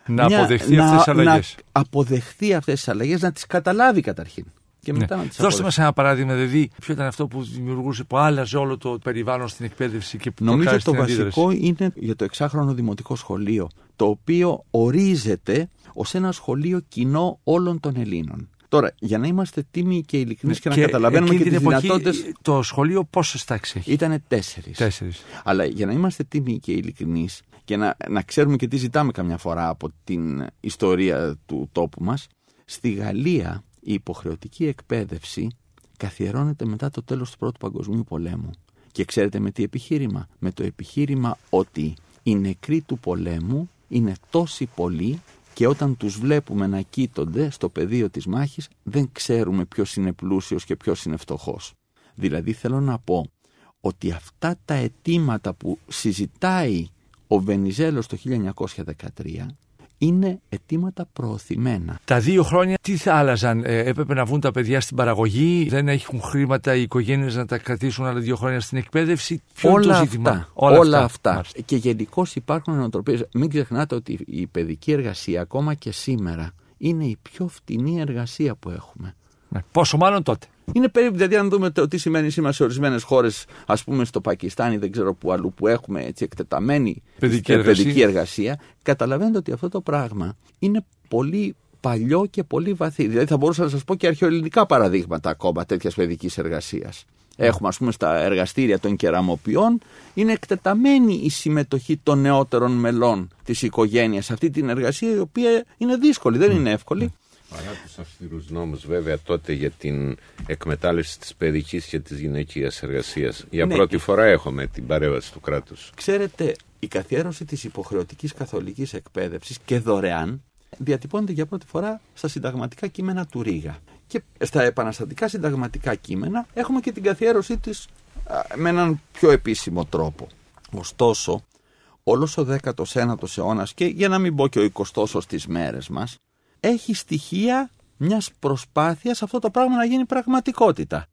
Να μια- αποδεχθεί να- αυτές τις αλλαγές. Να αποδεχθεί αυτές τις αλλαγές, να τις καταλάβει καταρχήν. Και Ναι. μετά να τις Δώστε αποδεχθεί. μας ένα παράδειγμα, δηλαδή, ποιο ήταν αυτό που δημιουργούσε, που άλλαζε όλο το περιβάλλον στην εκπαίδευση και που Νομίζω προκάλεσε το την αντίδραση. βασικό είναι για το εξάχρονο δημοτικό σχολείο, το οποίο ορίζεται ως ένα σχολείο κοινό όλων των Ελλήνων. Τώρα, για να είμαστε τίμοι και ειλικρινείς και, να καταλαβαίνουμε και τις δυνατότητε. Το σχολείο πόσες τάξεις έχει; Ήταν τέσσερις. Τέσσερις. Αλλά για να είμαστε τίμοι και ειλικρινείς και να, να ξέρουμε και τι ζητάμε καμιά φορά από την ιστορία του τόπου μας, στη Γαλλία η υποχρεωτική εκπαίδευση καθιερώνεται μετά το τέλος του Πρώτου Παγκοσμίου Πολέμου. Και ξέρετε με τι επιχείρημα; Με το επιχείρημα ότι οι νεκροί του πολέμου είναι τόσοι πολλοί και όταν τους βλέπουμε να κοίτονται στο πεδίο της μάχης δεν ξέρουμε ποιος είναι πλούσιος και ποιος είναι φτωχός. Δηλαδή θέλω να πω ότι αυτά τα αιτήματα που συζητάει ο Βενιζέλος το 1913 είναι αιτήματα προωθημένα. Τα δύο χρόνια τι θα άλλαζαν, ε, έπρεπε να βγουν τα παιδιά στην παραγωγή, δεν έχουν χρήματα οι οικογένειες να τα κρατήσουν άλλα δύο χρόνια στην εκπαίδευση; Ποιο όλα, το ζήτημα; αυτά, όλα, αυτά. Και γενικώς υπάρχουν νοοτροπίες. Μην ξεχνάτε ότι η παιδική εργασία ακόμα και σήμερα είναι η πιο φτηνή εργασία που έχουμε. Ναι. Πόσο μάλλον τότε. Είναι περίπου, δηλαδή, αν δούμε το τι σημαίνει σήμερα σε ορισμένες χώρες, ας πούμε στο Πακιστάν ή δεν ξέρω που αλλού, που έχουμε έτσι εκτεταμένη Παιδική ε, εργασία. παιδική εργασία, καταλαβαίνετε ότι αυτό το πράγμα είναι πολύ παλιό και πολύ βαθύ. Δηλαδή, θα μπορούσα να σας πω και αρχαιοελληνικά παραδείγματα ακόμα τέτοιας παιδικής εργασίας. Έχουμε, ας πούμε, στα εργαστήρια των κεραμοποιών, είναι εκτεταμένη η συμμετοχή των νεότερων μελών της οικογένειας σε αυτή την εργασία, η οποία είναι δύσκολη, δεν είναι εύκολη. Παρά τους αυστηρούς νόμους, βέβαια, τότε για την εκμετάλλευση της παιδικής και της γυναικείας εργασίας. Για Ναι. πρώτη φορά έχουμε την παρέμβαση του κράτους. Ξέρετε, η καθιέρωση της υποχρεωτικής καθολικής εκπαίδευσης και δωρεάν διατυπώνεται για πρώτη φορά στα συνταγματικά κείμενα του Ρήγα. Και στα επαναστατικά συνταγματικά κείμενα έχουμε και την καθιέρωσή της α, με έναν πιο επίσημο τρόπο. Ωστόσο, όλος ο 19ος αιώνας και για να μην πω και ο 20ος στις μέρες μας, έχει στοιχεία μιας προσπάθειας αυτό το πράγμα να γίνει πραγματικότητα.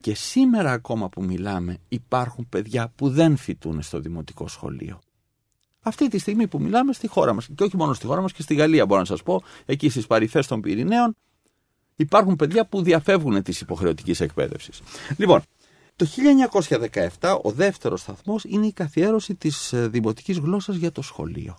Και σήμερα ακόμα που μιλάμε υπάρχουν παιδιά που δεν φοιτούν στο δημοτικό σχολείο. Αυτή τη στιγμή που μιλάμε στη χώρα μας και όχι μόνο στη χώρα μας και στη Γαλλία μπορώ να σας πω, εκεί στις παρυφές των Πυρηναίων υπάρχουν παιδιά που διαφεύγουν της υποχρεωτικής εκπαίδευσης. Λοιπόν, το 1917 ο δεύτερος σταθμός είναι η καθιέρωση της ε, δημοτικής γλώσσας για το σχολείο.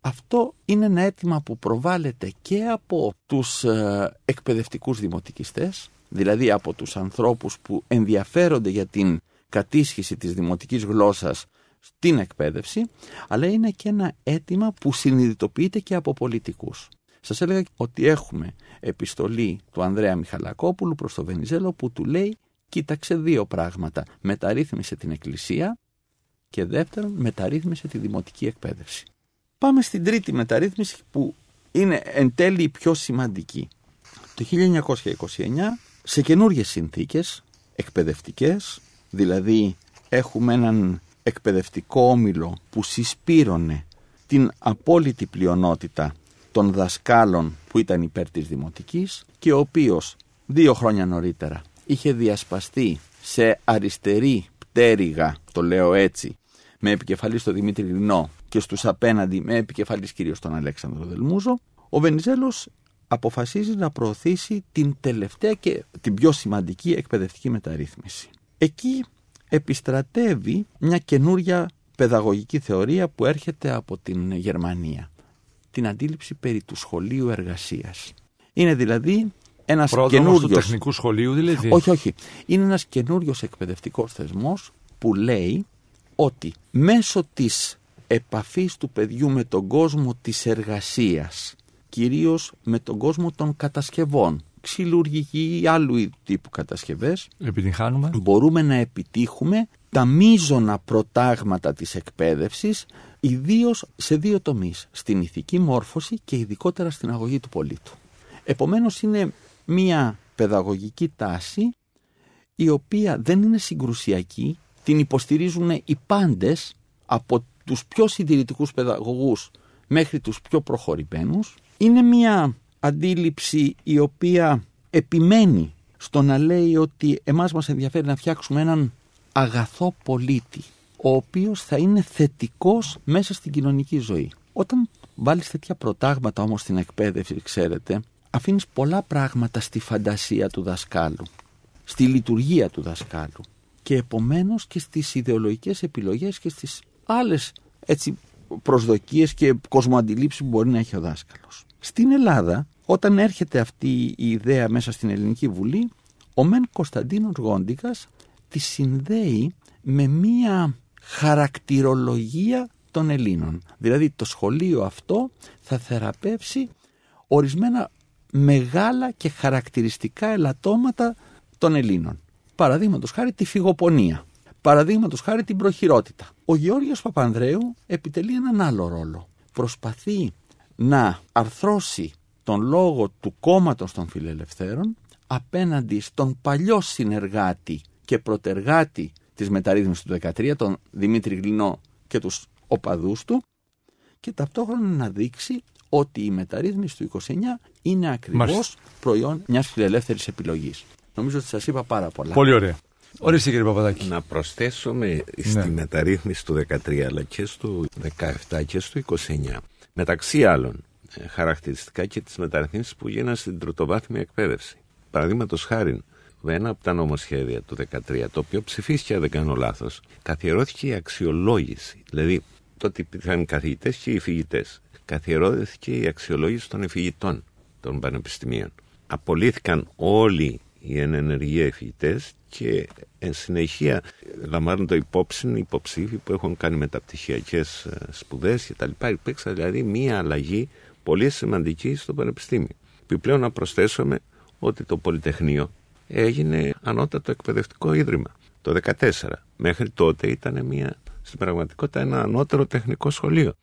Αυτό είναι ένα αίτημα που προβάλλεται και από τους ε, εκπαιδευτικούς δημοτικιστές, δηλαδή από τους ανθρώπους που ενδιαφέρονται για την κατήσχηση της δημοτικής γλώσσας στην εκπαίδευση, αλλά είναι και ένα αίτημα που συνειδητοποιείται και από πολιτικούς. Σας έλεγα ότι έχουμε επιστολή του Ανδρέα Μιχαλακόπουλου προς τον Βενιζέλο που του λέει κοίταξε δύο πράγματα. Μεταρρύθμισε την εκκλησία και δεύτερον μεταρρύθμισε τη δημοτική εκπαίδευση. Πάμε στην τρίτη μεταρρύθμιση που είναι εν τέλει η πιο σημαντική. Το 1929 σε καινούργιες συνθήκες εκπαιδευτικές, δηλαδή έχουμε έναν εκπαιδευτικό όμιλο που συσπήρωνε την απόλυτη πλειονότητα των δασκάλων που ήταν υπέρ της δημοτικής και ο οποίος δύο χρόνια νωρίτερα είχε διασπαστεί σε αριστερή πτέρυγα, το λέω έτσι, με επικεφαλής στο Δημήτρη Λινό και στους απέναντι με επικεφαλής κυρίως τον Αλέξανδρο Δελμούζο, ο Βενιζέλος αποφασίζει να προωθήσει την τελευταία και την πιο σημαντική εκπαιδευτική μεταρρύθμιση. Εκεί επιστρατεύει μια καινούρια παιδαγωγική θεωρία που έρχεται από την Γερμανία. Την αντίληψη περί του σχολείου εργασίας. Είναι δηλαδή ένας Πρόδρομος του καινούριος τεχνικού σχολείου δηλαδή. όχι, όχι. Είναι ένας καινούριος εκπαιδευτικός θεσμός που λέει ότι μέσω της επαφής του παιδιού με τον κόσμο της εργασίας, κυρίως με τον κόσμο των κατασκευών, ξυλουργική ή άλλου τύπου κατασκευές, Επιτυγχάνουμε. μπορούμε να επιτύχουμε τα μείζωνα προτάγματα της εκπαίδευσης, ιδίως σε δύο τομείς, στην ηθική μόρφωση και ειδικότερα στην αγωγή του πολίτου. Επομένως είναι μια παιδαγωγική τάση η οποία δεν είναι συγκρουσιακή, την υποστηρίζουν οι πάντες από τους πιο συντηρητικούς παιδαγωγούς μέχρι τους πιο προχωρημένους. Είναι μια αντίληψη η οποία επιμένει στο να λέει ότι εμάς μας ενδιαφέρει να φτιάξουμε έναν αγαθό πολίτη ο οποίος θα είναι θετικός μέσα στην κοινωνική ζωή. Όταν βάλεις τέτοια προτάγματα όμως στην εκπαίδευση, ξέρετε, αφήνεις πολλά πράγματα στη φαντασία του δασκάλου, στη λειτουργία του δασκάλου και επομένως και στις ιδεολογικές επιλογές και στις άλλες έτσι, προσδοκίες και κοσμοαντιλήψεις που μπορεί να έχει ο δάσκαλος. Στην Ελλάδα, Όταν έρχεται αυτή η ιδέα μέσα στην Ελληνική Βουλή, ο Μεν Κωνσταντίνος Γόντικας τη συνδέει με μία χαρακτηρολογία των Ελλήνων. Δηλαδή το σχολείο αυτό θα θεραπεύσει ορισμένα μεγάλα και χαρακτηριστικά ελαττώματα των Ελλήνων. Παραδείγματος χάρη τη φυγοπονία. Παραδείγματος χάρη την προχειρότητα. Ο Γεώργιος Παπανδρέου επιτελεί έναν άλλο ρόλο. Προσπαθεί να αρθρώσει τον λόγο του κόμματος των φιλελευθέρων απέναντι στον παλιό συνεργάτη και προτεργάτη της μεταρρύθμισης του 2013, τον Δημήτρη Γλινό και τους οπαδούς του και ταυτόχρονα να δείξει ότι η μεταρρύθμιση του 29 είναι ακριβώς προϊόν μιας φιλελεύθερης επιλογής. Νομίζω ότι σας είπα πάρα πολλά. Πολύ ωραία. Ορίστε κύριε Παπαδάκη. Να προσθέσουμε στη Ναι. μεταρρύθμιση του 13 αλλά και στο 17 και στο 29 μεταξύ άλλων ε, χαρακτηριστικά και τις μεταρρυθμίσεις που γίνανε στην τριτοβάθμια εκπαίδευση. Παραδείγματος χάρη, ένα από τα νομοσχέδια του 13, το οποίο ψηφίστηκε, αν δεν κάνω λάθος, καθιερώθηκε η αξιολόγηση. Δηλαδή, τότε υπήρχαν οι καθηγητές και οι φοιτητέ. Καθιερώθηκε η αξιολόγηση των εφηγητών των πανεπιστημίων. Απολύθηκαν όλοι οι ενεργοί εφηγητέ και εν συνεχεία λαμβάνονται υπόψη οι υποψήφοι που έχουν κάνει μεταπτυχιακές σπουδές κτλ. Υπήρξε δηλαδή μία αλλαγή πολύ σημαντική στο πανεπιστήμιο. Επιπλέον να προσθέσουμε ότι το Πολυτεχνείο έγινε ανώτατο εκπαιδευτικό ίδρυμα το 2014. Μέχρι τότε ήταν μια, στην πραγματικότητα ένα ανώτερο τεχνικό σχολείο.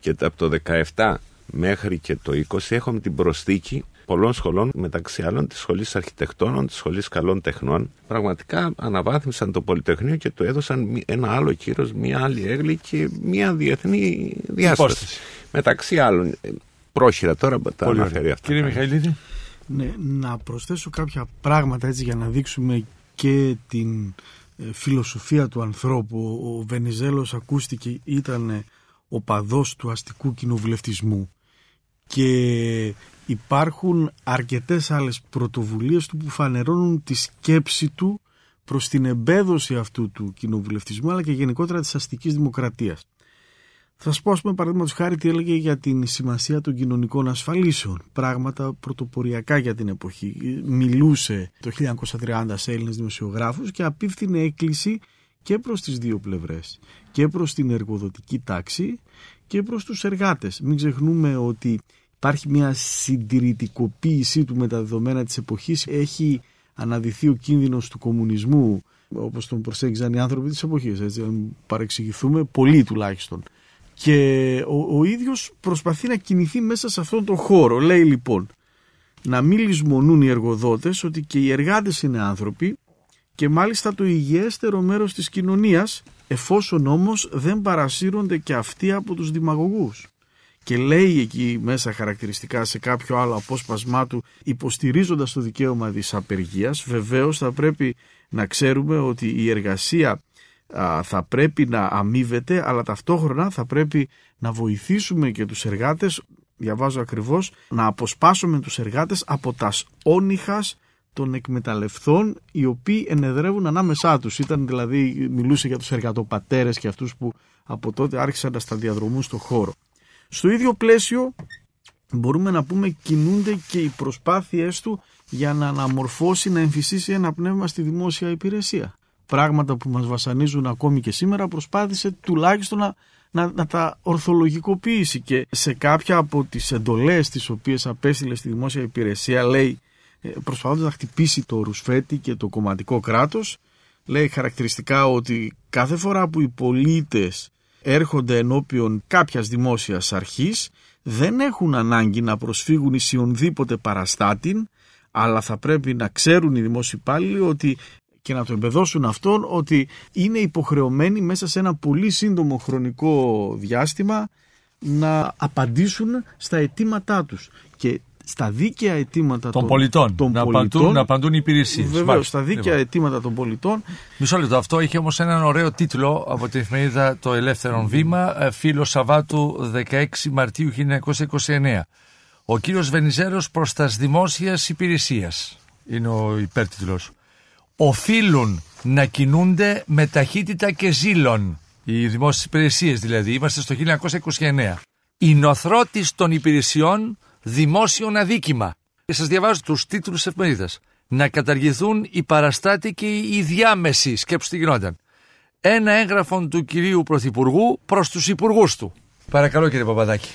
Και από το 17 μέχρι και το 20 έχουμε την προσθήκη πολλών σχολών, μεταξύ άλλων της Σχολής Αρχιτεκτόνων, της Σχολής Καλών Τεχνών. Πραγματικά αναβάθμισαν το Πολυτεχνείο και του έδωσαν ένα άλλο κύρος, μια άλλη έγκλη και μια διεθνή διάσταση. Υπόσταση. Μεταξύ άλλων. ε, Πρόχειρα τώρα τα Πολύ αναφέρει ωραία. αυτά. Κύριε Μιχαηλίδη. Ναι, να προσθέσω κάποια πράγματα έτσι για να δείξουμε και την ε, φιλοσοφία του ανθρώπου. Ο Βενιζέλος ακούστηκε ήταν ο παδός του αστικού κοινοβουλευτισμού και υπάρχουν αρκετές άλλες πρωτοβουλίες του που φανερώνουν τη σκέψη του προς την εμπέδωση αυτού του κοινοβουλευτισμού αλλά και γενικότερα της αστικής δημοκρατίας. Θα σας πω, ας πούμε, παραδείγματος χάρη, τι έλεγε για την σημασία των κοινωνικών ασφαλίσεων. Πράγματα πρωτοποριακά για την εποχή. Μιλούσε το 1930 σε Έλληνες δημοσιογράφους και απίφθινε έκκληση και προς τις δύο πλευρές. Και προς την εργοδοτική τάξη και προς τους εργάτες. Μην ξεχνούμε ότι υπάρχει μια συντηρητικοποίησή του με τα δεδομένα της εποχής. Έχει αναδυθεί ο κίνδυνος του κομμουνισμού όπως τον προσέγγιζαν οι άνθρωποι της εποχής. Έτσι, αν παρεξηγηθούμε, πολλοί τουλάχιστον και ο, ο ίδιος προσπαθεί να κινηθεί μέσα σε αυτόν τον χώρο. Λέει λοιπόν να μην λησμονούν οι εργοδότες ότι και οι εργάτες είναι άνθρωποι και μάλιστα το υγιέστερο μέρος της κοινωνίας εφόσον όμως δεν παρασύρονται και αυτοί από τους δημαγωγούς. Και λέει εκεί μέσα χαρακτηριστικά σε κάποιο άλλο απόσπασμά του υποστηρίζοντας το δικαίωμα της απεργίας βεβαίως θα πρέπει να ξέρουμε ότι η εργασία α, θα πρέπει να αμείβεται αλλά ταυτόχρονα θα πρέπει να βοηθήσουμε και τους εργάτες διαβάζω ακριβώς να αποσπάσουμε τους εργάτες από τα όνυχας των εκμεταλλευθών οι οποίοι ενεδρεύουν ανάμεσά τους. Ήταν δηλαδή μιλούσε για τους εργατοπατέρες και αυτούς που από τότε άρχισαν να σταδιαδρομούν στο χώρο στο ίδιο πλαίσιο μπορούμε να πούμε κινούνται και οι προσπάθειές του για να αναμορφώσει, να εμφυσίσει ένα πνεύμα στη δημόσια υπηρεσία. Πράγματα που μας βασανίζουν ακόμη και σήμερα προσπάθησε τουλάχιστον να, να, να τα ορθολογικοποιήσει και σε κάποια από τις εντολές τις οποίες απέστειλε στη δημόσια υπηρεσία λέει ε, προσπαθώντας να χτυπήσει το ρουσφέτη και το κομματικό κράτος λέει χαρακτηριστικά ότι κάθε φορά που οι πολίτες έρχονται ενώπιον κάποιας δημόσιας αρχής δεν έχουν ανάγκη να προσφύγουν εις ονδήποτε παραστάτην αλλά θα πρέπει να ξέρουν οι δημόσιοι υπάλληλοι ότι και να το εμπεδώσουν αυτόν ότι είναι υποχρεωμένοι μέσα σε ένα πολύ σύντομο χρονικό διάστημα να απαντήσουν στα αιτήματά τους. Και στα δίκαια αιτήματα Των πολιτών. των να, πολιτών απαντούν, να απαντούν οι υπηρεσίες. Βεβαίως, στα δίκαια αιτήματα των πολιτών Μισό λεπτό. Αυτό είχε όμως έναν ωραίο τίτλο από την εφημερίδα Το Ελεύθερο Βήμα, ε, φίλος Σαββάτου 16 Μαρτίου 1929. Ο κύριος Βενιζέρος προς τα δημόσιας υπηρεσίας είναι ο υπέρτιτλος. Οφείλουν να κινούνται με ταχύτητα και ζήλων. Οι δημόσιες υπηρεσίες δηλαδή. Είμαστε στο 1929. Η νοθρότης των υπηρεσιών δημόσιον αδίκημα. Και σας διαβάζω τους τίτλους της εφημερίδας. Να καταργηθούν οι παραστάτη και οι διάμεση. Σκέψτε τι γινόταν. Ένα έγγραφο του κυρίου Πρωθυπουργού προς τους υπουργούς του. Παρακαλώ κύριε Παπαδάκη.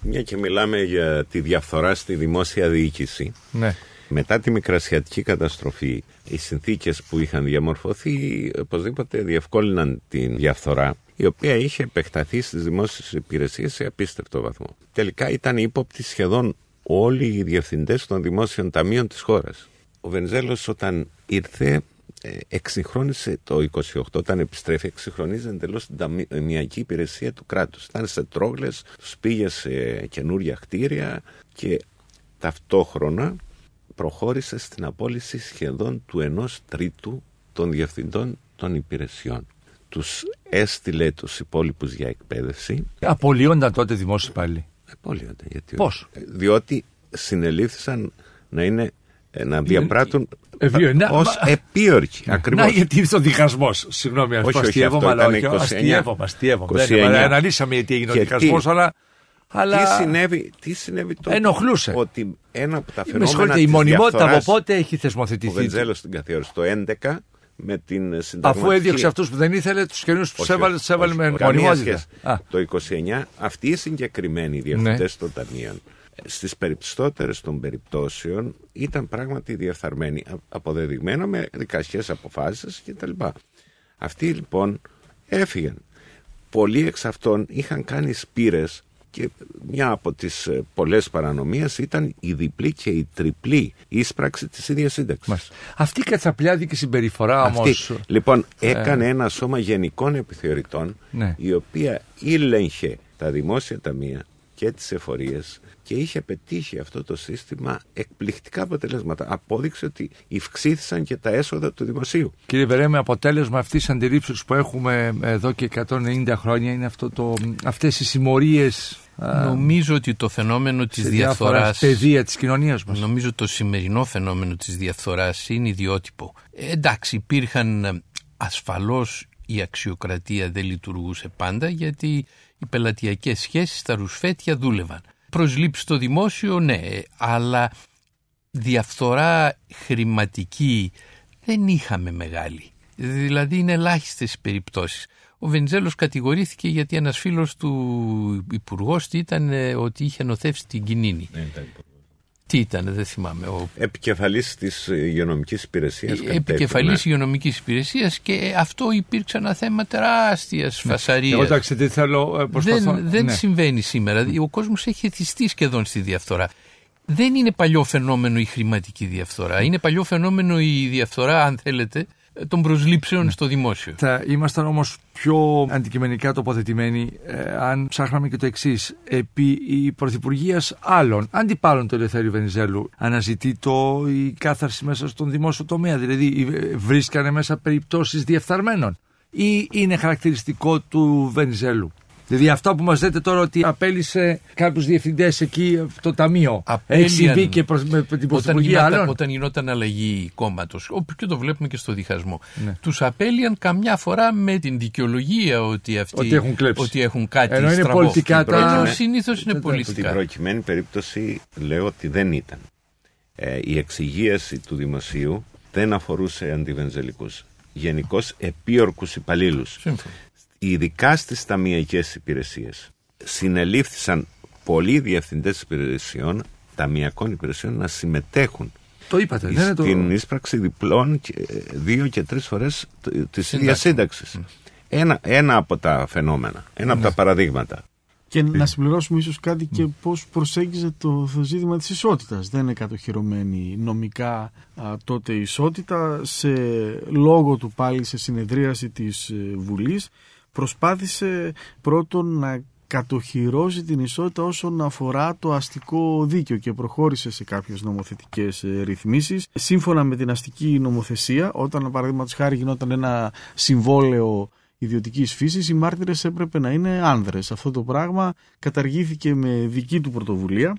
Μια και μιλάμε για τη διαφθορά στη δημόσια διοίκηση. Ναι. Μετά τη μικρασιατική καταστροφή, οι συνθήκες που είχαν διαμορφωθεί οπωσδήποτε διευκόλυναν την διαφθορά, η οποία είχε επεκταθεί στις δημόσιες υπηρεσίες σε απίστευτο βαθμό. Τελικά ήταν ύποπτοι σχεδόν όλοι οι διευθυντές των δημόσιων ταμείων της χώρας. Ο Βενζέλος όταν ήρθε ε, εξυγχρόνισε το 28 όταν επιστρέφει εξυγχρονίζει εντελώς την ταμιακή υπηρεσία του κράτους ήταν σε τρόγλες, τους πήγε σε καινούρια κτίρια και ταυτόχρονα προχώρησε στην απόλυση σχεδόν του ενός τρίτου των διευθυντών των υπηρεσιών. Τους έστειλε τους υπόλοιπους για εκπαίδευση. Απολύονταν τότε δημόσιοι πάλι. Απολύονταν. Γιατί Πώς? Διότι συνελήφθησαν να είναι να διαπράττουν Ε, να- ω μα- επίορκοι. Ακριβώς. Να γιατί ήρθε ο διχασμό. Συγγνώμη, Όχι, αυτό όχι, αστείευομαι, αυτό αλλά ήταν όχι. 29. Αστείευομαι, αστείευομαι. 29. Δεν είναι, αναλύσαμε γιατί έγινε ο Και διχασμό, τι- αλλά. αλλά... Τι συνέβη, τι συνέβη τότε. Ενοχλούσε. Ότι ένα από τα Με φαινόμενα συγχωρείτε, η της μονιμότητα από διαφθοράς, πότε έχει Ο θεσμοθετηθεί. Βενζέλος στην καθιέρωση το 11 με την συνταγματική... Αφού έδιωξε αυτούς που δεν ήθελε, τους καινούριου τους Όχι, έβαλε, όχι, τους έβαλε όχι, με όχι, καμία μονιμότητα. σχέση. Α, Το 29 αυτοί οι συγκεκριμένοι διευθυντές Ναι. των ταμείων στις περισσότερες των περιπτώσεων ήταν πράγματι διεφθαρμένοι, α- αποδεδειγμένο με δικαστικές αποφάσεις κτλ. Αυτοί λοιπόν έφυγαν. Πολλοί εξ αυτών είχαν κάνει σπήρες και μια από τις ε, πολλές παρανομίες ήταν η διπλή και η τριπλή ίσπραξη της ίδιας σύνταξης. μάλιστα. Αυτή η κατσαπλιάδικη συμπεριφορά όμως. Αυτή, λοιπόν, έκανε ένα σώμα γενικών επιθεωρητών Ναι. η οποία ήλεγχε τα δημόσια ταμεία και τις εφορίες και είχε πετύχει αυτό το σύστημα εκπληκτικά αποτελέσματα. Απόδειξε ότι ευξήθησαν και τα έσοδα του δημοσίου. Κύριε Βερέ, με αποτέλεσμα αυτής της αντιλήψη που έχουμε εδώ και 190 χρόνια είναι αυτό το, αυτές οι συμμορίες α, Νομίζω ότι το φαινόμενο της σε διάφορα διαφθοράς πεδία της κοινωνίας μας. Νομίζω το σημερινό φαινόμενο της διαφθοράς είναι ιδιότυπο. Ε, εντάξει, υπήρχαν ε, ασφαλώς η αξιοκρατία δεν λειτουργούσε πάντα γιατί οι πελατειακές σχέσεις στα ρουσφέτια δούλευαν. Προσλήψεις στο δημόσιο, ναι, αλλά διαφθορά χρηματική δεν είχαμε μεγάλη. Δηλαδή είναι ελάχιστες περιπτώσεις. Ο Βενιζέλος κατηγορήθηκε γιατί ένας φίλος του υπουργός ήταν ε, ότι είχε νοθεύσει την Κινίνη. Τι ήταν, δεν θυμάμαι. Ο Επικεφαλής της υγειονομικής υπηρεσίας. κάτι τέτοιο, επικεφαλής ναι. υγειονομικής υπηρεσίας και αυτό υπήρξε ένα θέμα τεράστιας φασαρίας. Εγώ εντάξει, τι θέλω, ε, προσπαθώ. Δεν, δεν ναι. συμβαίνει σήμερα. Ο κόσμος έχει εθιστεί σχεδόν στη διαφθορά. Δεν είναι παλιό φαινόμενο η χρηματική διαφθορά. Είναι παλιό φαινόμενο η διαφθορά, αν θέλετε, των προσλήψεων Ναι. στο δημόσιο. Θα ήμασταν όμως πιο αντικειμενικά τοποθετημένοι ε, αν ψάχναμε και το εξής. Επί η πρωθυπουργίας άλλων αντιπάλων του Ελευθέριου Βενιζέλου αναζητεί το η κάθαρση μέσα στον δημόσιο τομέα. Δηλαδή ε, βρίσκανε μέσα περιπτώσεις διεφθαρμένων ή είναι χαρακτηριστικό του Βενιζέλου; Δηλαδή αυτά που μας λέτε τώρα ότι απέλησε κάποιους διευθυντές εκεί από το ταμείο. Απέλυαν- Έχει συμβεί και προς, με, με την Όταν πρωθυπουργία γινόταν, άλλων; όταν γινόταν αλλαγή κόμματος, όπω και το βλέπουμε και στο διχασμό, Ναι. τους απέλυαν καμιά φορά με την δικαιολογία ότι αυτοί Ότι έχουν κλέψει. ότι έχουν κάτι Ενώ είναι στραβό. πολιτικά τα- Ενώ συνήθως είναι Δεν- Στην πολιτικά. προκειμένη περίπτωση λέω ότι δεν ήταν. Ε, η εξυγίαση του δημοσίου δεν αφορούσε αντιβενζελικούς. Γενικώς επίορκους υπαλλήλους. Σύμφωνα. Ειδικά στις ταμιακές υπηρεσίες. Συνελήφθησαν πολλοί διευθυντές υπηρεσιών, ταμιακών υπηρεσιών να συμμετέχουν Το είπατε. δεν είναι το... στην ίσπραξη διπλών και, ε, δύο και τρεις φορές τ- της Σύνταξης. ίδιας σύνταξης. Ένα, ένα από τα φαινόμενα, ένα από τα παραδείγματα. Και να συμπληρώσουμε ίσως κάτι και πώς προσέγγιζε το, το ζήτημα της ισότητας. Δεν είναι κατοχυρωμένη νομικά α, τότε η ισότητα. Σε λόγο του πάλι σε συνεδρίαση της ε, Βουλής προσπάθησε πρώτον να κατοχυρώσει την ισότητα όσον αφορά το αστικό δίκαιο και προχώρησε σε κάποιες νομοθετικές ε, ρυθμίσεις. Σύμφωνα με την αστική νομοθεσία, όταν παραδείγματος χάρη γινόταν ένα συμβόλαιο ιδιωτικής φύσης, οι μάρτυρες έπρεπε να είναι άνδρες. Αυτό το πράγμα καταργήθηκε με δική του πρωτοβουλία.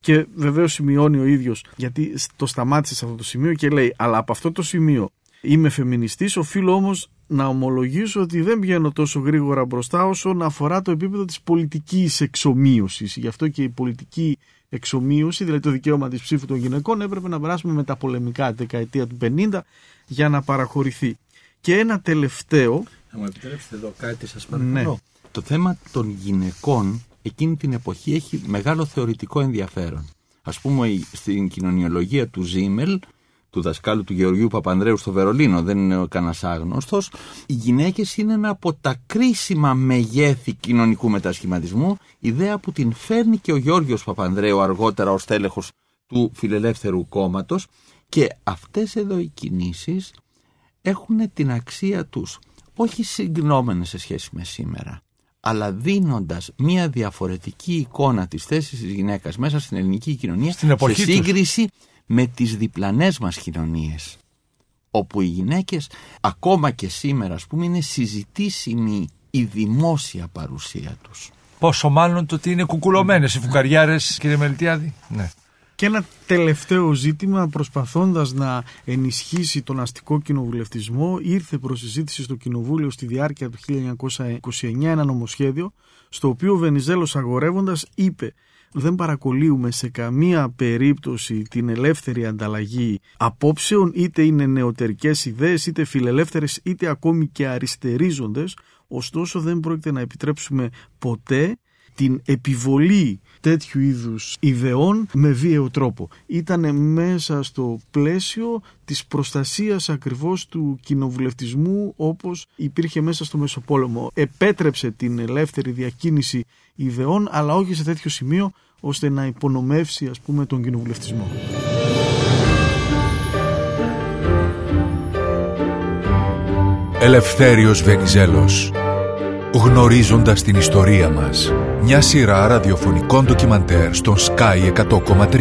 Και βεβαίως σημειώνει ο ίδιος, γιατί το σταμάτησε σε αυτό το σημείο και λέει: Αλλά από αυτό το σημείο είμαι φεμινιστής, οφείλω όμως να ομολογήσω ότι δεν βγαίνω τόσο γρήγορα μπροστά όσον αφορά το επίπεδο της πολιτικής εξομοίωσης. Γι' αυτό και η πολιτική εξομοίωση, δηλαδή το δικαίωμα της ψήφου των γυναικών, έπρεπε να περάσουμε με τα πολεμικά τη δεκαετία του 50 για να παραχωρηθεί. Και ένα τελευταίο... Θα μου επιτρέψετε εδώ κάτι σας παρακαλώ. Ναι. Το θέμα των γυναικών εκείνη την εποχή έχει μεγάλο θεωρητικό ενδιαφέρον. Ας πούμε στην κοινωνιολογία του Ζήμελ του δασκάλου του Γεωργίου Παπανδρέου στο Βερολίνο, δεν είναι κανένας άγνωστος. Οι γυναίκες είναι ένα από τα κρίσιμα μεγέθη κοινωνικού μετασχηματισμού, ιδέα που την φέρνει και ο Γιώργος Παπανδρέου αργότερα ως τέλεχος του Φιλελεύθερου κόμματος. Και αυτές εδώ οι κινήσεις έχουν την αξία τους όχι συγκνόμενες σε σχέση με σήμερα αλλά δίνοντας μια διαφορετική εικόνα της θέσης της γυναίκας μέσα στην ελληνική κοινωνία στην σε σύγκριση με τις διπλανές μας κοινωνίες όπου οι γυναίκες ακόμα και σήμερα ας πούμε είναι συζητήσιμη η δημόσια παρουσία τους. Πόσο μάλλον το ότι είναι κουκουλωμένες οι φουκαριάρες κύριε Μελτιάδη. Ναι. Και ένα τελευταίο ζήτημα προσπαθώντας να ενισχύσει τον αστικό κοινοβουλευτισμό ήρθε προς συζήτηση στο Κοινοβούλιο στη διάρκεια του 1929 ένα νομοσχέδιο στο οποίο ο Βενιζέλος αγορεύοντας είπε δεν παρακολύουμε σε καμία περίπτωση την ελεύθερη ανταλλαγή απόψεων είτε είναι νεωτερικές ιδέες είτε φιλελεύθερες είτε ακόμη και αριστερίζοντες. Ωστόσο δεν πρόκειται να επιτρέψουμε ποτέ την επιβολή τέτοιου είδους ιδεών με βίαιο τρόπο. Ήταν μέσα στο πλαίσιο της προστασίας ακριβώς του κοινοβουλευτισμού όπως υπήρχε μέσα στο Μεσοπόλεμο. Επέτρεψε την ελεύθερη διακίνηση ιδεών αλλά όχι σε τέτοιο σημείο ώστε να υπονομεύσει ας πούμε τον κοινοβουλευτισμό. Ελευθέριος Βενιζέλος Γνωρίζοντας την ιστορία μας Μια σειρά ραδιοφωνικών ντοκιμαντέρ στον Sky 100,3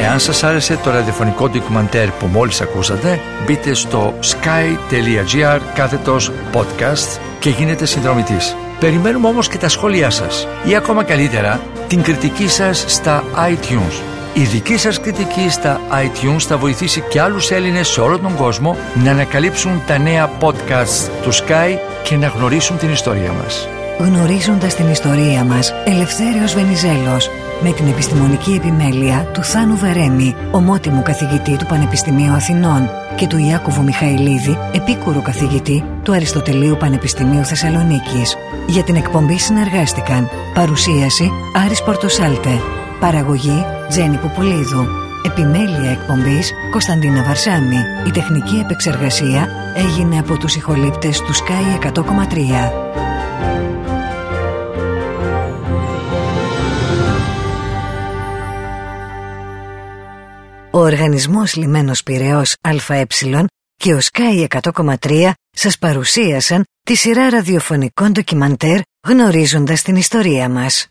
Εάν σας άρεσε το ραδιοφωνικό ντοκιμαντέρ που μόλις ακούσατε μπείτε στο sky.gr κάθετος podcast και γίνετε συνδρομητής. Περιμένουμε όμως και τα σχόλιά σας ή ακόμα καλύτερα την κριτική σας στα iTunes. Η δική σας κριτική στα iTunes θα βοηθήσει και άλλους Έλληνες σε όλο τον κόσμο να ανακαλύψουν τα νέα podcasts του Sky και να γνωρίσουν την ιστορία μας. Γνωρίζοντας την ιστορία μας, Ελευθέριος Βενιζέλος, με την επιστημονική επιμέλεια του Θάνου Βερέμι, ομότιμου καθηγητή του Πανεπιστημίου Αθηνών και του Ιάκωβου Μιχαηλίδη, επίκουρου καθηγητή του Αριστοτελείου Πανεπιστημίου Θεσσαλονίκης. Για την εκπομπή συνεργάστηκαν Παρουσίαση Άρης Πορτοσάλτε Παραγωγή Τζένι Πουπουλίδου Επιμέλεια εκπομπής Κωνσταντίνα Βαρσάμι Η τεχνική επεξεργασία έγινε από τους ηχολήπτες του Sky 100,3 Ο Οργανισμός Λιμένος Πυραιός ΑΕ και ο Sky 100,3 σας παρουσίασαν τη σειρά ραδιοφωνικών ντοκιμαντέρ γνωρίζοντας την ιστορία μας.